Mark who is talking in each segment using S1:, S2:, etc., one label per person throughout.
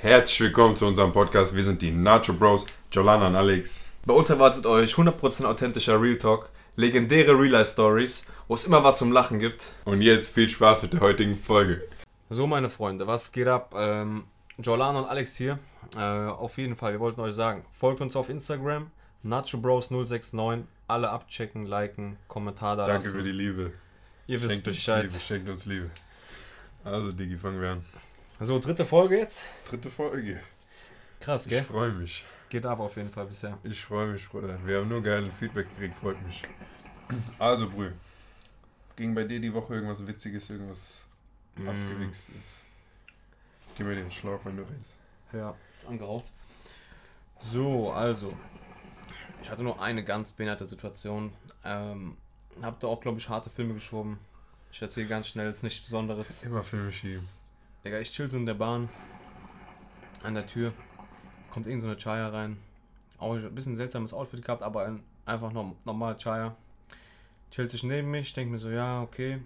S1: Herzlich willkommen zu unserem Podcast. Wir sind die Nacho Bros, Jolana und Alex.
S2: Bei uns erwartet euch 100% authentischer Real Talk, legendäre Real Life Stories, wo es immer was zum Lachen gibt.
S1: Und jetzt viel Spaß mit der heutigen Folge.
S2: So, meine Freunde, was geht ab? Ähm, Jolana und Alex hier. Äh, auf jeden Fall, wir wollten euch sagen, folgt uns auf Instagram, NachoBros069. Alle abchecken, liken, Kommentar da
S1: Danke
S2: lassen.
S1: für die Liebe.
S2: Ihr wisst
S1: Schenkt uns
S2: Bescheid.
S1: Liebe, schenkt uns Liebe. Also, Digi, fangen wir an.
S2: So, dritte Folge jetzt.
S1: Dritte Folge.
S2: Krass,
S1: Ich
S2: gell?
S1: freue mich.
S2: Geht ab auf jeden Fall bisher.
S1: Ich freue mich, Bruder. Wir haben nur geile Feedback gekriegt, freut mich. Also, Brü. Ging bei dir die Woche irgendwas Witziges, irgendwas
S2: Mm.
S1: abgewichstes? Gib mir den Schlauch, wenn du redest.
S2: Ja, ist angeraucht. So, also. Ich hatte nur eine ganz behinderte Situation. Ähm, hab da auch, glaube ich, harte Filme geschoben. Ich erzähle ganz schnell, ist nichts Besonderes.
S1: Immer Filme schieben.
S2: Digga, ich chill so in der Bahn. An der Tür. Kommt irgend so eine Chaya rein. Auch ein bisschen seltsames Outfit gehabt, aber ein, einfach noch normal Chaya. Chillt sich neben mich, denke mir so, ja, okay.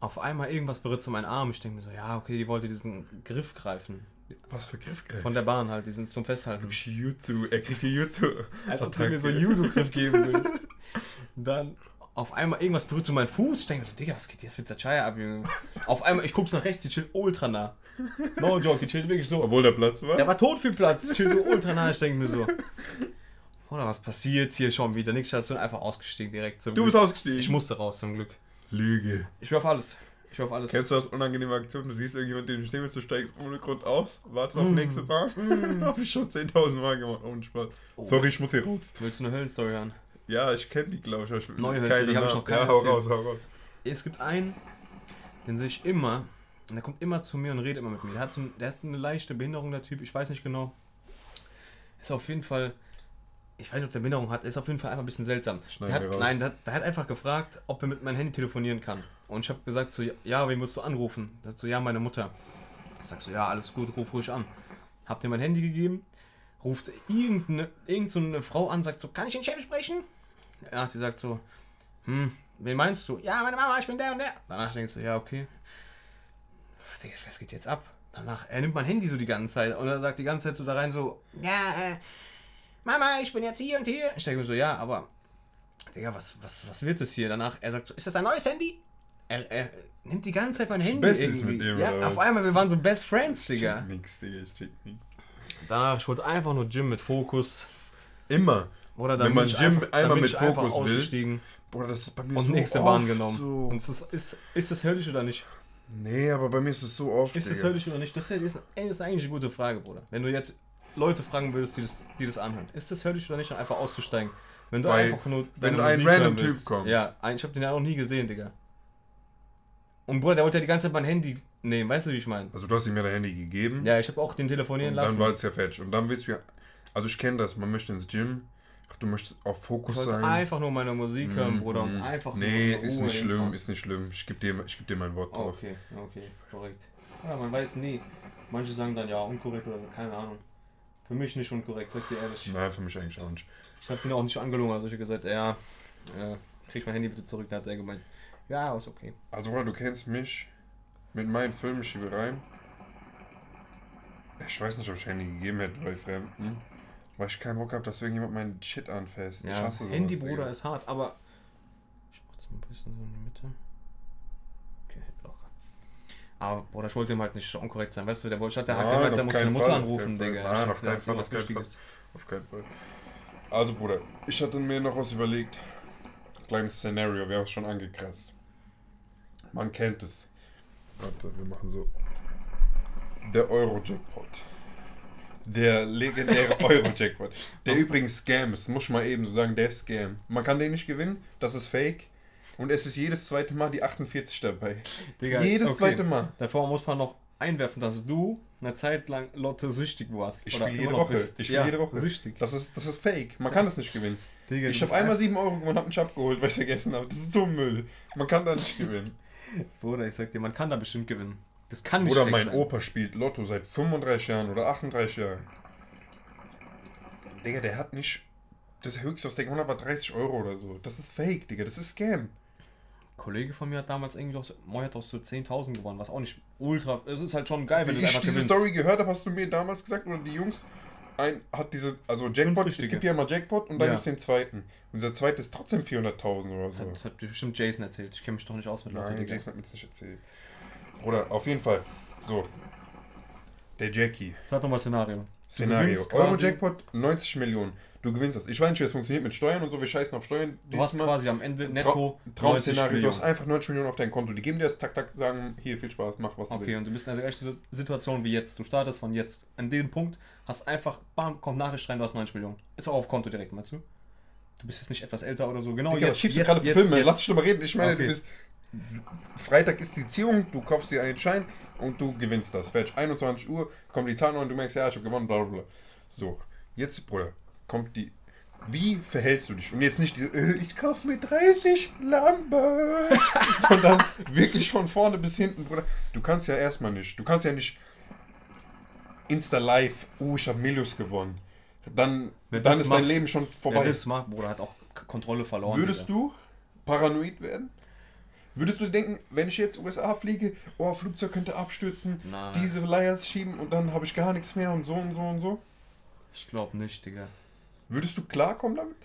S2: Auf einmal irgendwas berührt so meinen Arm. Ich denke mir so, ja, okay, die wollte diesen Griff greifen.
S1: Was für Griffgriff?
S2: Von der Bahn halt, diesen zum Festhalten.
S1: Jutsu, er kriegt die Jutsu.
S2: Als ob die mir so einen Judo-Griff geben will. Dann auf einmal irgendwas berührt so meinen Fuß. Ich denke mir so, Digga, was geht jetzt mit der Chaya ab, Junge? Auf einmal, ich guck's nach rechts, die chillt ultra nah. No joke, die chillt wirklich so.
S1: Obwohl der Platz war?
S2: Der war tot viel Platz, die chillt so ultra nah. Ich denke mir so, oder was passiert hier schon wieder? Nächste Station, einfach ausgestiegen direkt zum
S1: Du bist
S2: Glück.
S1: ausgestiegen.
S2: Ich musste raus zum Glück.
S1: Lüge.
S2: Ich schwör auf alles. Ich auf alles.
S1: Kennst du das unangenehme Aktion? Du siehst irgendjemanden, den Stemmel, du steigst ohne Grund aus, wartest auf die
S2: Mm.
S1: nächste Bahn. Hab ich schon 10.000 Mal gemacht, ohne Spaß.
S2: Oh,
S1: Sorry, ich muss hier raus.
S2: Willst du eine Höllenstory hören?
S1: Ja, ich kenne die, glaube ich. ich.
S2: Neue Hölzer, die hab ich noch keine
S1: Ja, hau raus, hau raus.
S2: Es gibt einen, den sehe ich immer. Und der kommt immer zu mir und redet immer mit mir. Der hat, so, der hat eine leichte Behinderung, der Typ. Ich weiß nicht genau. Ist auf jeden Fall. Ich weiß nicht, ob der Behinderung hat. Ist auf jeden Fall einfach ein bisschen seltsam. Der hat, nein, der, hat- der hat einfach gefragt, ob er mit meinem Handy telefonieren kann. Und ich habe gesagt so, ja, wen musst du anrufen? Sagt so, ja, meine Mutter. Ich sag so, ja, alles gut, ruf ruhig an. Hab dir mein Handy gegeben, ruft irgendeine, irgend so eine Frau an, sagt so, kann ich den Chef sprechen? Ja, die sagt so, hm, wen meinst du? Ja, meine Mama, ich bin der und der. Danach denkst du, ja, okay. Was, geht jetzt ab? Danach, er nimmt mein Handy so die ganze Zeit und er sagt die ganze Zeit so da rein so, ja, äh, Mama, ich bin jetzt hier und hier. Ich denke mir so, ja, aber, Digga, was, was, was wird das hier? Danach, er sagt so, ist das dein neues Handy? Er, er nimmt die ganze Zeit mein Handy
S1: Bestes
S2: irgendwie.
S1: mit dem,
S2: ja,
S1: oder
S2: auf einmal, wir waren so Best Friends, Digga.
S1: Check nix, Digga, ich check nix.
S2: Danach, ich wollte einfach nur Gym mit Fokus.
S1: Immer.
S2: Oder
S1: Wenn man Gym
S2: einfach, dann
S1: einmal mit Fokus will, Bruder, das ist bei mir
S2: und
S1: so
S2: nächste Bahn genommen.
S1: so.
S2: Und ist das, ist, ist das höllisch oder nicht?
S1: Nee, aber bei mir ist es so oft,
S2: Ist das höllisch oder nicht? Das ist, ist, ey, das ist eigentlich eine gute Frage, Bruder. Wenn du jetzt Leute fragen würdest, die das, die das anhören, ist das höllisch oder nicht, dann einfach auszusteigen? Wenn du
S1: Bei-
S2: einfach nur
S1: wenn
S2: deine
S1: ein
S2: Musik
S1: random Typ kommt.
S2: Ja, ein- ich hab den ja noch nie gesehen, Digga. Und Bruder, der wollte ja die ganze Zeit mein Handy nehmen, weißt du, wie ich meine?
S1: Also du hast ihm ja dein Handy gegeben.
S2: Ja, ich habe auch den telefonieren
S1: und dann
S2: lassen.
S1: war es ja fertig. Und dann willst du ja... Also ich kenne das, man möchte ins Gym. Du möchtest auf Fokus sein.
S2: einfach nur meine Musik hören, Bruder,
S1: Mhm.
S2: einfach
S1: Nee, ist
S2: Ruhe
S1: nicht schlimm,
S2: hinfahren.
S1: ist nicht schlimm. Ich gebe dir, ich geb dir mein Wort drauf.
S2: okay, okay, korrekt. Ja, man weiß nie. Manche sagen dann ja unkorrekt oder keine Ahnung. Für mich nicht unkorrekt, sag dir ehrlich.
S1: Nein, für mich eigentlich auch nicht.
S2: Ich hab ihn auch nicht angelogen, also ich hab gesagt, ja, äh, krieg ich mein Handy bitte zurück. Da hat er gemeint, ja, ist okay.
S1: Also, Bruder, du kennst mich mit meinen Filmschiebereien. Ich weiß nicht, ob ich Handy gegeben hätte bei Fremden. Weil ich keinen Bock habe, dass irgendjemand meinen Shit anfasst. ich
S2: Ja,
S1: hasse sowas,
S2: Handy,
S1: Digga.
S2: Bruder, ist hart, aber ich mach jetzt mal ein bisschen so in die Mitte. Okay, locker. Aber, Bruder, ich wollte ihm halt nicht unkorrekt sein, weißt du, der wollte, statt der hat
S1: Nein, keinen
S2: seine Mutter
S1: Fall, auf
S2: anrufen. Digga.
S1: Nein,
S2: Ich
S1: auf keinen Fall, auf keinen. Auf keinen Fall. Also, Bruder, ich hatte mir noch was überlegt. Kleines Szenario, wir haben es schon angekratzt. Man kennt es. Warte, wir machen so. Der Euro-Jackpot. Der legendäre Euro-Jackpot. Der übrigens Scam ist, muss ich mal eben so sagen, der ist Scam. Man kann den nicht gewinnen, das ist Fake. Und es ist jedes zweite Mal die 48 dabei.
S2: Digga,
S1: jedes
S2: okay.
S1: zweite Mal.
S2: Davor muss man noch einwerfen, dass du eine Zeit lang Lotte süchtig warst.
S1: Ich spiele jede Woche.
S2: bist.
S1: Ich spiele
S2: ja,
S1: jede Woche.
S2: Süchtig.
S1: Das ist, das ist Fake. Man kann das nicht gewinnen.
S2: Digga,
S1: Ich habe einmal 7 Euro gewonnen und habe einen Chap geholt, weil ich vergessen habe. Das ist so Müll. Man kann da nicht gewinnen.
S2: Bruder, ich sag dir, man kann da bestimmt gewinnen. Das kann nicht
S1: Oder mein
S2: sein.
S1: Opa spielt Lotto seit 35 Jahren oder 38 Jahren. Digga, der hat nicht. Das höchste, was der gewonnen hat, war 30 Euro oder so. Das ist Fake, Digga. Das ist Scam.
S2: Kollege von mir hat damals irgendwie auch so, Moi hat auch so 10.000 gewonnen, was auch nicht ultra. Es ist halt schon geil, wenn
S1: Wie
S2: du
S1: ich
S2: einfach
S1: diese
S2: gewinnst.
S1: Story gehört habe, hast du mir damals gesagt, oder die Jungs, ein hat diese, also Jackpot, es gibt ja immer Jackpot und dann
S2: Ja.
S1: gibt es den zweiten. Und der zweite ist trotzdem 400.000 oder
S2: Das
S1: so.
S2: hat, das hat bestimmt Jason erzählt. Ich kenne mich doch nicht aus mit
S1: Nein,
S2: Lotto, Digga.
S1: Jason hat mir das nicht erzählt. Oder auf jeden Fall. So. Der Jackie.
S2: Sag doch mal Szenario. Du
S1: Szenario. Euro-Jackpot 90 Millionen. Du gewinnst das. Ich weiß nicht, wie es funktioniert mit Steuern und so. Wir scheißen auf Steuern.
S2: Du hast
S1: Diesmal.
S2: quasi am Ende netto
S1: Trau- Traum-Szenario. Du hast einfach 90 Millionen auf dein Konto. Die geben dir das, tak, tak, sagen, hier, viel Spaß, mach was du
S2: Okay,
S1: willst.
S2: und du bist in der gleichen Situation wie jetzt. Du startest von jetzt. An dem Punkt hast einfach, bam, kommt Nachricht rein, du hast 90 Millionen. Ist auch auf Konto direkt, meinst du? Du bist jetzt nicht etwas älter oder so. Genau,
S1: Digga, was
S2: jetzt,
S1: schiebst du
S2: jetzt,
S1: gerade für
S2: jetzt,
S1: Filme?
S2: jetzt.
S1: Lass dich doch mal reden. Ich meine,
S2: Okay.
S1: du bist. Freitag ist die Ziehung, du kaufst dir einen Schein und du gewinnst das. Fertig. 21 Uhr, kommt die Zahl und du merkst, ja, ich habe gewonnen, bla bla bla. So, jetzt, Bruder, kommt die. Wie verhältst du dich? Und jetzt nicht, die, äh, ich kaufe mir 30 Lamborghini, sondern wirklich von vorne bis hinten, Bruder. Du kannst ja erstmal nicht. Du kannst ja nicht Insta Live, oh, ich habe Millios gewonnen. Dann,
S2: Wer
S1: dann ist dein
S2: macht-
S1: Leben schon
S2: Wer
S1: vorbei.
S2: das macht, Bruder, hat auch Kontrolle verloren.
S1: Würdest
S2: Digga.
S1: du paranoid werden? Würdest du denken, wenn ich jetzt USA fliege, oh, Flugzeug könnte abstürzen,
S2: Nein.
S1: diese Layers schieben und dann habe ich gar nichts mehr und so und so und so?
S2: Ich glaube nicht, Digga.
S1: Würdest du klarkommen damit?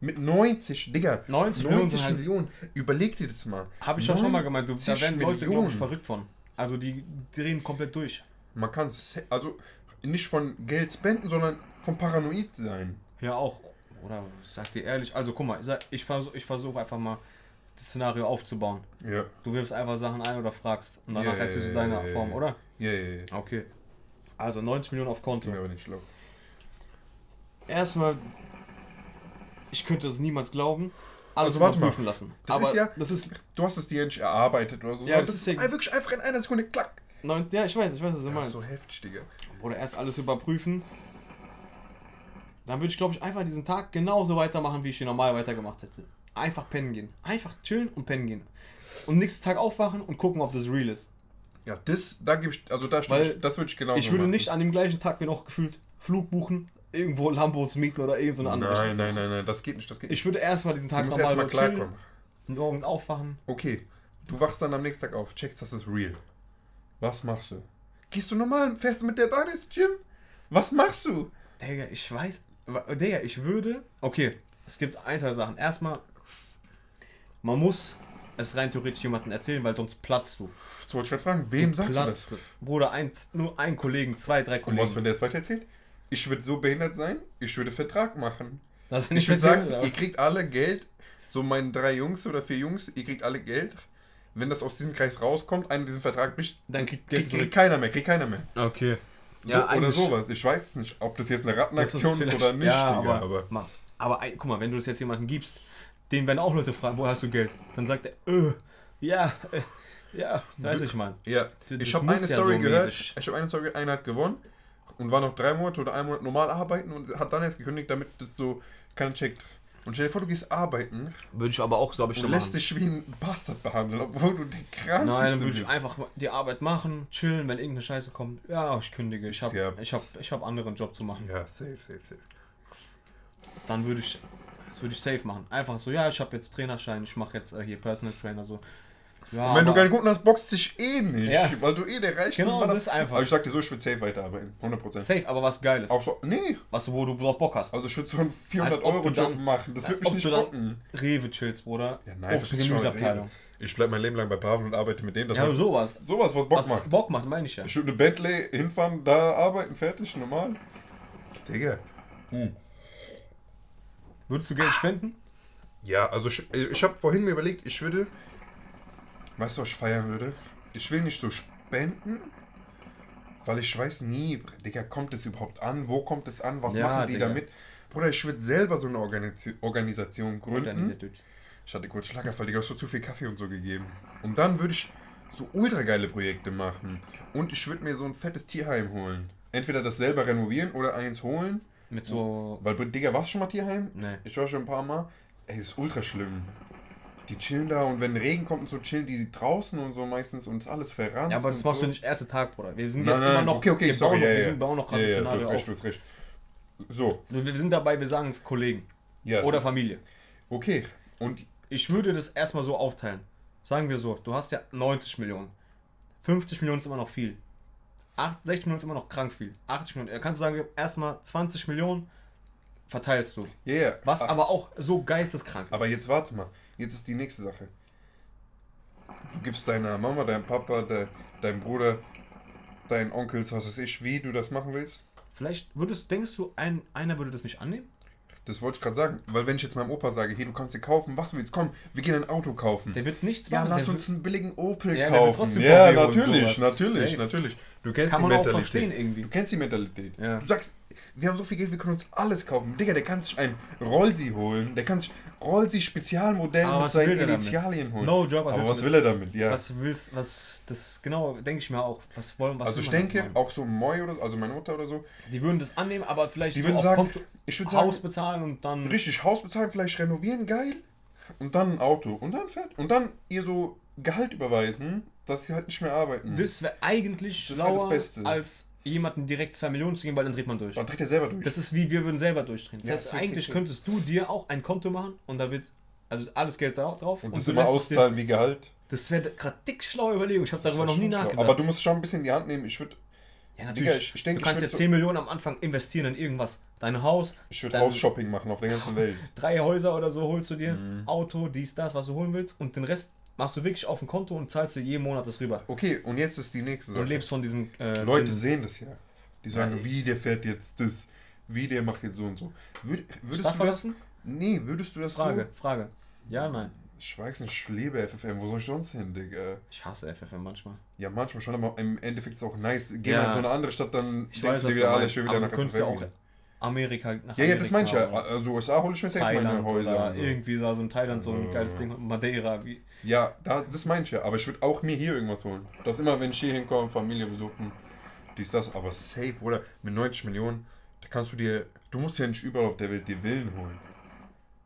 S1: Mit 90, Digga.
S2: 90 Millionen sind halt-
S1: Millionen. Überleg dir das mal.
S2: Habe ich doch schon mal gemeint. Du, da
S1: 90
S2: werden Leute, glaube
S1: Millionen.
S2: ich, verrückt von. Also die drehen komplett durch.
S1: Man kann also nicht von Geld spenden, sondern von paranoid sein.
S2: Ja, auch. Oder sag dir ehrlich, also guck mal, ich versuche ich versuch einfach mal das Szenario aufzubauen.
S1: Ja.
S2: Du wirfst einfach Sachen ein oder fragst und danach
S1: Ja,
S2: erzählst du
S1: ja,
S2: deine
S1: ja, ja,
S2: Form,
S1: ja.
S2: oder?
S1: Ja, ja, ja.
S2: Okay. Also 90 Millionen auf Konto.
S1: mir aber nicht schlau.
S2: Erstmal, ich könnte es niemals glauben. Alles
S1: Also warte mal.
S2: lassen.
S1: Das
S2: Aber
S1: ist ja,
S2: das ist
S1: du hast es dir nicht erarbeitet oder so.
S2: Ja,
S1: sondern
S2: das ist ja-
S1: wirklich einfach in einer Sekunde, klack.
S2: neun, ja, ich weiß, ich weiß, was du
S1: Das
S2: meinst.
S1: ist so heftig, Digga.
S2: Oder erst alles überprüfen. Dann würde ich, glaube ich, einfach diesen Tag genauso weitermachen, wie ich ihn normal weitergemacht hätte. Einfach pennen gehen. Einfach chillen und pennen gehen. Und nächsten Tag aufwachen und gucken, ob das real ist.
S1: Ja, das, da gebe ich, also da
S2: Weil
S1: ich, das würde ich genau
S2: ich würde nicht an dem gleichen Tag mir noch gefühlt Flug buchen, irgendwo Lambos mieten oder irgend so eine andere
S1: Nein, nein, nein, nein, das geht nicht, das geht nicht.
S2: Ich würde erstmal diesen Tag so chillen,
S1: klarkommen.
S2: morgen aufwachen.
S1: Okay, du wachst dann am nächsten Tag auf, checkst, das ist real. Was machst du? Gehst du normal, fährst du mit der Bahn ins Gym? Was machst du?
S2: Digga, ich weiß. Digga, ich würde. Okay, es gibt ein, zwei Sachen. Erstmal, man muss es rein theoretisch jemandem erzählen, weil sonst platzt du.
S1: So wollte ich gerade fragen, wem sagst du
S2: platzt
S1: das?
S2: es. Bruder, ein, nur ein Kollegen, zwei, drei
S1: Und
S2: Kollegen.
S1: was, wenn der es weiter erzählt? Ich würde so behindert sein, ich würde Vertrag machen.
S2: Das
S1: Ich würde sagen, ihr kriegt alle Geld, so meine drei Jungs oder vier Jungs, ihr kriegt alle Geld. Wenn das aus diesem Kreis rauskommt, einer diesen Vertrag bricht,
S2: dann kriegt
S1: kriegt,
S2: Geld
S1: kriegt keiner mehr, kriegt keiner mehr.
S2: Okay.
S1: So, oder sowas. Ich weiß es nicht, ob das jetzt eine
S2: ist
S1: Rattenaktion ist,
S2: vielleicht-
S1: oder nicht,
S2: ja,
S1: Digga,
S2: aber,
S1: aber
S2: aber guck mal, wenn du das jetzt jemandem gibst, den werden auch Leute fragen, wo hast du Geld? Dann sagt er, äh, ja, äh, ja, weiß ich mal.
S1: Ja,
S2: Das
S1: ich habe eine
S2: ja
S1: Story
S2: so
S1: gehört.
S2: mäßig.
S1: Ich habe eine Story, einer hat gewonnen und war noch drei Monate oder ein Monat normal arbeiten und hat dann erst gekündigt, damit das so keiner checkt. Und stell dir vor, du gehst arbeiten
S2: Würde ich aber auch, glaube ich,
S1: und lässt dich wie ein Bastard behandeln, obwohl du der krank
S2: Nein, dann würde ich einfach die Arbeit machen, chillen, wenn irgendeine Scheiße kommt. Ja, ich kündige. Ich habe
S1: Ja.
S2: ich hab, ich hab anderen Job zu machen.
S1: Ja, safe, safe, safe.
S2: Dann würde ich, das würde ich safe machen. Einfach so, ja, ich habe jetzt Trainerschein, ich mache jetzt äh, hier Personal Trainer so. Ja,
S1: Und wenn du
S2: aber-
S1: keine Kunden hast, boxt dich eh nicht,
S2: Ja.
S1: weil du eh der reichste
S2: Genau, das ist einfach.
S1: Aber ich sag dir so, ich würde safe weiterarbeiten, 100%.
S2: Safe, aber was Geiles.
S1: Auch so, nee,
S2: Was, wo du drauf Bock hast.
S1: also ich würde so einen 400
S2: Als ob
S1: Euro
S2: du
S1: Job
S2: dann-
S1: machen, das würde mich nicht bocken.
S2: Rewe chillst, Bruder.
S1: Ja, nein,
S2: Auf
S1: das
S2: Gemüseabteilung.
S1: Ich bleib mein Leben lang bei Pavel und arbeite mit denen. Das
S2: Ja, sowas.
S1: sowas, was Bock
S2: Was
S1: macht.
S2: Bock macht, meine ich ja.
S1: Ich würde eine Bentley hinfahren, da arbeiten, fertig, normal. Digga.
S2: Würdest du Geld spenden?
S1: Ja, also ich, ich habe vorhin mir überlegt, ich würde. Weißt du, was ich feiern würde? Ich will nicht so spenden, weil ich weiß nie, Digga, kommt es überhaupt an? Wo kommt es an? Was
S2: Ja,
S1: machen die
S2: Digga.
S1: damit? Bruder, ich würde selber so eine Organis Organisation gründen. Ich hatte kurz Schlaganfall, Digga, hast so zu viel Kaffee und so gegeben. Und dann würde ich so ultra geile Projekte machen. Und ich würde mir so ein fettes Tierheim holen. Entweder das selber renovieren oder eins holen.
S2: Mit so.
S1: Weil, Digga, warst du schon mal Tierheim?
S2: Nee.
S1: Ich war schon ein paar Mal. Ey, ist ultra schlimm. Die chillen da und wenn Regen kommt und so, chillen die draußen und so meistens und ist alles verrannt.
S2: Ja, aber das machst
S1: so.
S2: du nicht erste Tag, Bruder. Wir sind
S1: Nein,
S2: jetzt
S1: nein,
S2: immer noch.
S1: okay, okay,
S2: wir
S1: sorry,
S2: bauen noch,
S1: ja,
S2: wir
S1: ja.
S2: sind, bauen noch gerade
S1: ja,
S2: das
S1: ja, du
S2: Szenario
S1: hast recht,
S2: auf.
S1: du hast recht. So,
S2: Wir wir sind dabei, wir sagen es Kollegen.
S1: ja.
S2: Oder Familie.
S1: Okay, und
S2: Ich würde das erstmal so aufteilen. Sagen wir so, du hast ja 90 Millionen. 50 Millionen ist immer noch viel. 8, 60 Millionen ist immer noch krank viel. 80 Millionen. Kannst du sagen, erstmal 20 Millionen verteilst du.
S1: Ja, ja.
S2: Was
S1: Ah,
S2: aber auch so geisteskrank ist.
S1: Aber jetzt warte mal. Jetzt ist die nächste Sache. Du gibst deiner Mama, deinem Papa, de, deinem Bruder, deinen Onkels, was weiß ich, wie du das machen willst.
S2: Vielleicht würdest, denkst du, ein, einer würde das nicht annehmen?
S1: Das wollte ich gerade sagen. Weil wenn ich jetzt meinem Opa sage, hey, du kannst dir kaufen, was du willst, komm, wir gehen ein Auto kaufen.
S2: Der wird nichts
S1: ja,
S2: machen.
S1: lass
S2: der
S1: uns einen billigen Opel
S2: Ja,
S1: kaufen. Ja, natürlich, natürlich, natürlich. Du kennst
S2: Kann
S1: die
S2: man auch
S1: Mentalität.
S2: verstehen irgendwie.
S1: Du kennst die Mentalität.
S2: Ja.
S1: Du sagst, wir haben so viel Geld, wir können uns alles kaufen. Digga, der kann sich ein Rollsi holen. Der kann sich Rollsi Spezialmodell mit seinen? Initialien holen.
S2: No was
S1: Aber was will er damit? Ja.
S2: Was willst, was, das, genau, denke ich mir auch. Was wollen, was
S1: also ich denke,
S2: machen?
S1: auch so Moi oder so, also meine Mutter oder so,
S2: Die würden das annehmen, aber vielleicht
S1: die
S2: so
S1: würden sagen,
S2: Konto
S1: ich würde sagen,
S2: Haus bezahlen und dann.
S1: richtig Haus bezahlen, vielleicht renovieren, geil. Und dann ein Auto. Und dann fährt. Und dann ihr so Gehalt überweisen, dass sie halt nicht mehr arbeiten.
S2: Das wäre eigentlich
S1: Das wär das Beste.
S2: als jemanden direkt 2 Millionen zu geben, weil dann dreht man durch.
S1: dann dreht er selber durch.
S2: Das ist wie wir würden selber durchdrehen. Das
S1: Ja,
S2: heißt,
S1: safe,
S2: eigentlich könntest du dir auch ein Konto machen und da wird also alles Geld da- drauf
S1: und das
S2: du
S1: immer
S2: es dir-
S1: auszahlen wie Gehalt.
S2: Das wäre gerade dick schlaue Überlegung. Ich habe
S1: Das
S2: darüber noch nie
S1: schlau.
S2: nachgedacht.
S1: Aber du musst schon ein bisschen in die Hand nehmen. Ich würde
S2: ja,
S1: Digga,
S2: natürlich.
S1: ich- ich denke,
S2: du kannst ja
S1: würd
S2: 10 Millionen am Anfang investieren in irgendwas. Dein Haus,
S1: ich würd
S2: Dann-
S1: Haus-Shopping machen auf der ganzen Welt.
S2: drei Häuser oder so holst du dir,
S1: Mhm.
S2: Auto, dies, das, was du holen willst und den Rest machst du wirklich auf ein Konto und zahlst dir jeden Monat das rüber.
S1: Okay, und jetzt ist die nächste Sache.
S2: Und lebst von diesen äh,
S1: Leute
S2: Zinsen.
S1: sehen das ja. Die sagen,
S2: Ja,
S1: wie der fährt jetzt das, wie der macht jetzt so und so. Würd, würdest du das? Nee, würdest du das
S2: Frage, Frage. Ja, nein.
S1: so? Nicht, ich liebe FFM, wo soll ich sonst hin, Digga?
S2: Ich hasse FFM manchmal.
S1: Ja, manchmal schon, aber im Endeffekt ist es auch nice. Geh
S2: Ja.
S1: mal in so eine andere Stadt, dann
S2: Ich
S1: denkst
S2: weiß,
S1: du dir alle,
S2: meinst,
S1: ich will
S2: aber
S1: wieder
S2: du
S1: nach
S2: könntest ja
S1: FFM
S2: auch. Amerika nach
S1: Ja, ja, das meine ich ja. Also USA hole ich mir safe meine Häuser.
S2: oder
S1: und so.
S2: irgendwie so in Thailand so ein geiles Ding, Madeira. Wie,
S1: Ja, da, das meine ich ja. Aber ich würde auch mir hier irgendwas holen. Das immer, wenn ich hier hinkomme, Familie besuchen, dies, das. Aber safe, oder? Mit 90 Millionen, da kannst du dir, du musst ja nicht überall auf der Welt dir Villen holen.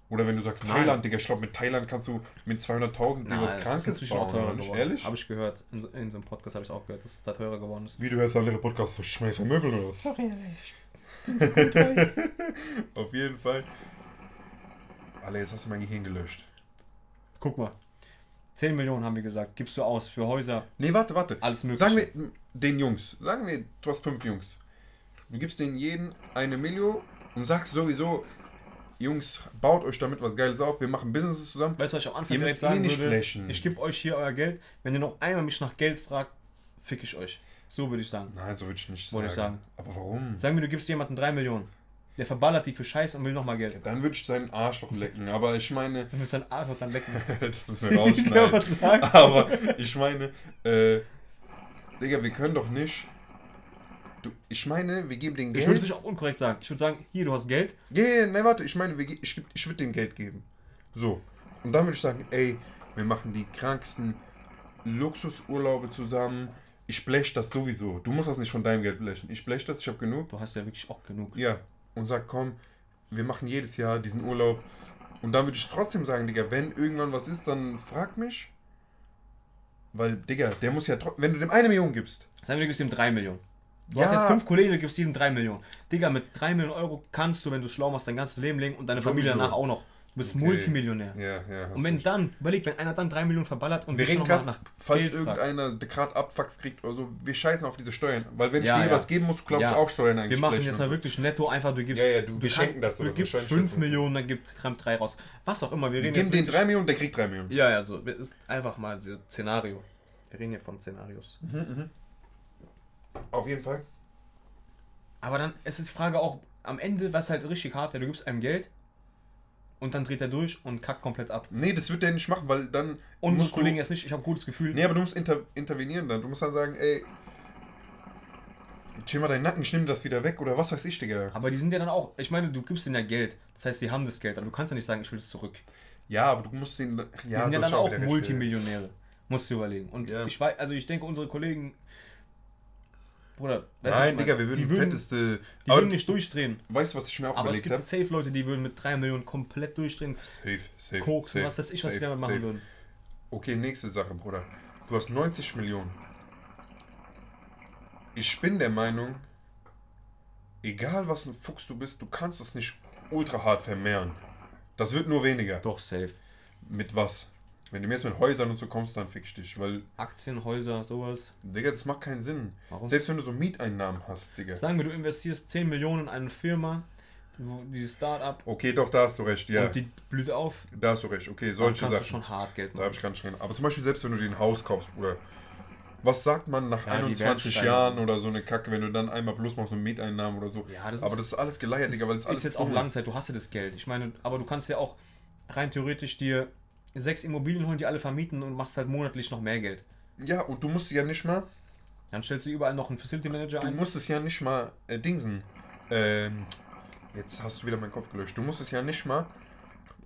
S1: Oder wenn du sagst
S2: Nein.
S1: Thailand, Digga, ich glaube mit Thailand kannst du mit 200.000 dir was
S2: das ist
S1: Krankes
S2: inzwischen auch
S1: bauen,
S2: teurer geworden.
S1: Ehrlich?
S2: Habe ich gehört. In, so- in so einem Podcast habe ich auch gehört, dass es da teurer geworden ist.
S1: Wie du hörst andere Podcasts, verschmeißer Möbel oder was?
S2: Sorry,
S1: Auf jeden Fall. Alter, jetzt hast du mein Gehirn gelöscht.
S2: Guck mal. 10 Millionen haben wir gesagt. Gibst du aus für Häuser,
S1: Nee, warte, warte.
S2: alles mögliche.
S1: Sagen wir den Jungs, sagen wir, du hast fünf Jungs. Du gibst denen jeden eine Million und sagst sowieso, Jungs, baut euch damit was Geiles auf, wir machen Businesses zusammen.
S2: Weißt du, was ich am Anfang
S1: Ihr müsst eh
S2: sagen
S1: nicht
S2: würde?
S1: blechen.
S2: Ich gebe euch hier euer Geld. Wenn ihr noch einmal mich nach Geld fragt, fick ich euch. So würde ich sagen.
S1: Nein, so würde ich nicht sagen.
S2: Ich sagen.
S1: Aber warum?
S2: Sagen wir, du gibst jemandem 3 Millionen. Der verballert die für Scheiß und will nochmal Geld.
S1: Dann würde ich seinen Arschloch lecken. Aber ich meine,
S2: Du musst dein Arschloch dann lecken.
S1: das müssen wir
S2: Ich
S1: rausschneiden.
S2: was sagen.
S1: Aber ich meine, äh, Digga, wir können doch nicht. Du, ich meine, wir geben den
S2: Ich würde es
S1: Geld.
S2: nicht auch unkorrekt sagen. Ich würde sagen, hier, du hast Geld.
S1: Ja, ja, nein, warte, ich meine, wir, ich, ich würde dem Geld geben. So. Und dann würde ich sagen, ey, wir machen die kranksten Luxusurlaube zusammen. Ich blech das sowieso. Du musst das nicht von deinem Geld blechen. Ich blech das, ich habe genug.
S2: Du hast ja wirklich auch genug.
S1: Ja. Und sag, komm, wir machen jedes Jahr diesen Urlaub. Und dann würde ich trotzdem sagen, Digga, wenn irgendwann was ist, dann frag mich. Weil, Digga, der muss ja trotzdem, wenn du dem eine Million gibst.
S2: Sagen wir, du gibst ihm 3 Millionen. Du
S1: Ja.
S2: hast jetzt fünf Kollegen, du gibst jedem 3 Millionen. Digga, mit 3 Millionen Euro kannst du, wenn du schlau machst, dein ganzes Leben legen und deine Familie
S1: Sowieso.
S2: danach auch noch. Du bist
S1: Okay.
S2: Multimillionär.
S1: Ja, ja.
S2: Und wenn dann, überleg, wenn einer dann 3 Millionen verballert und
S1: wir reden gerade,
S2: nach
S1: falls
S2: Geld
S1: irgendeiner gerade Abfucks kriegt oder so, wir scheißen auf diese Steuern. Weil wenn ich
S2: Ja,
S1: dir
S2: ja.
S1: was geben muss, glaube ich
S2: Ja.
S1: auch Steuern eigentlich
S2: Wir machen jetzt mal
S1: so.
S2: wirklich netto einfach, du gibst.
S1: Ja, ja, du- wir
S2: kann-
S1: schenken das
S2: Du
S1: so.
S2: gibst
S1: Wahrscheinlich
S2: 5
S1: das
S2: Millionen, dann gibt Trump 3 raus. Was auch immer, wir
S1: Wir
S2: reden
S1: geben den
S2: wirklich-
S1: 3 Millionen, der kriegt 3 Millionen.
S2: Ja, ja, so. Ist einfach mal dieses Szenario. Wir reden hier von Szenarios.
S1: Auf jeden Fall.
S2: Aber dann ist es die Frage auch, am Ende, was halt richtig hart wäre, du gibst einem Geld und dann dreht er durch und kackt komplett ab.
S1: Nee, das wird der nicht machen, weil dann
S2: Unsere Kollegen jetzt nicht, ich habe gutes Gefühl.
S1: Nee, aber du musst inter intervenieren dann. Du musst dann sagen, ey, chill mal deinen Nacken, ich nehme das wieder weg oder was weiß ich, Digga.
S2: Aber die sind ja dann auch, ich meine, du gibst ihnen ja Geld. Das heißt, die haben das Geld, aber du kannst ja nicht sagen, ich will es zurück.
S1: Ja, aber du musst den. Ja,
S2: die sind ja dann auch Multimillionäre. Musst du überlegen. Und
S1: Ja.
S2: ich weiß, also ich denke, unsere Kollegen. Bruder,
S1: Nein, Digga, wir würden
S2: die würden,
S1: fetteste.
S2: die
S1: aber
S2: würden nicht durchdrehen.
S1: Weißt du, was ich mir auch
S2: Aber es
S1: überlegt habe?
S2: gibt safe Leute, die würden mit 3 Millionen komplett durchdrehen.
S1: Safe, safe.
S2: Koks,
S1: safe,
S2: was weiß ich, was
S1: safe,
S2: die damit machen
S1: safe.
S2: würden.
S1: Okay, nächste Sache, Bruder. Du hast 90 Millionen. Ich bin der Meinung, egal was ein Fuchs du bist, du kannst es nicht ultra hart vermehren. Das wird nur weniger.
S2: Doch, safe.
S1: Mit was? Wenn du mir jetzt mit Häusern und so kommst, dann fix dich, weil,
S2: Aktien, Häuser, sowas.
S1: Digga, das macht keinen Sinn.
S2: Warum?
S1: Selbst wenn du so Mieteinnahmen hast, Digga.
S2: Sagen wir, du investierst 10 Millionen in eine Firma, wo dieses Start-up,
S1: Okay, doch, da hast du recht, ja.
S2: und die blüht auf,
S1: Da hast du recht, okay, solche Sachen.
S2: schon hart Geld
S1: Da habe
S2: machen.
S1: ich nicht drin. Aber zum Beispiel selbst wenn du dir ein Haus kaufst, Bruder. Was sagt man nach
S2: Ja, die
S1: 21
S2: Wertsteigerung.
S1: Jahren oder so eine Kacke, wenn du dann einmal plus machst und Mieteinnahmen oder so?
S2: Ja, das
S1: aber
S2: ist-
S1: das ist alles geleiert, Digga, weil das alles
S2: ist jetzt auch Langzeit, du hast ja das Geld. Ich meine, aber du kannst ja auch rein theoretisch dir sechs Immobilien holen, die alle vermieten und machst halt monatlich noch mehr Geld.
S1: Ja, und du musst ja nicht mal,
S2: Dann stellst du überall noch einen Facility Manager
S1: du
S2: ein.
S1: musst es ja nicht mal äh, dingsen. Ähm, jetzt hast du wieder meinen Kopf gelöscht. Du musst es ja nicht mal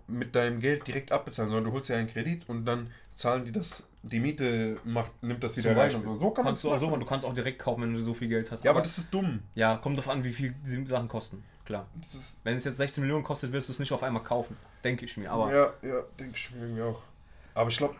S1: mit deinem Geld direkt abbezahlen, sondern du holst ja einen Kredit und dann zahlen die das, die Miete macht, nimmt das wieder rein so. So kann man
S2: kannst du auch so, du kannst auch direkt kaufen, wenn du so viel Geld hast.
S1: Ja, aber das ist dumm.
S2: ja, kommt drauf an, wie viel die Sachen kosten. Klar. Wenn es jetzt 16 Millionen kostet, wirst du es nicht auf einmal kaufen. Denke ich mir. Aber
S1: ja, ja, denke ich mir auch. Aber ich glaube.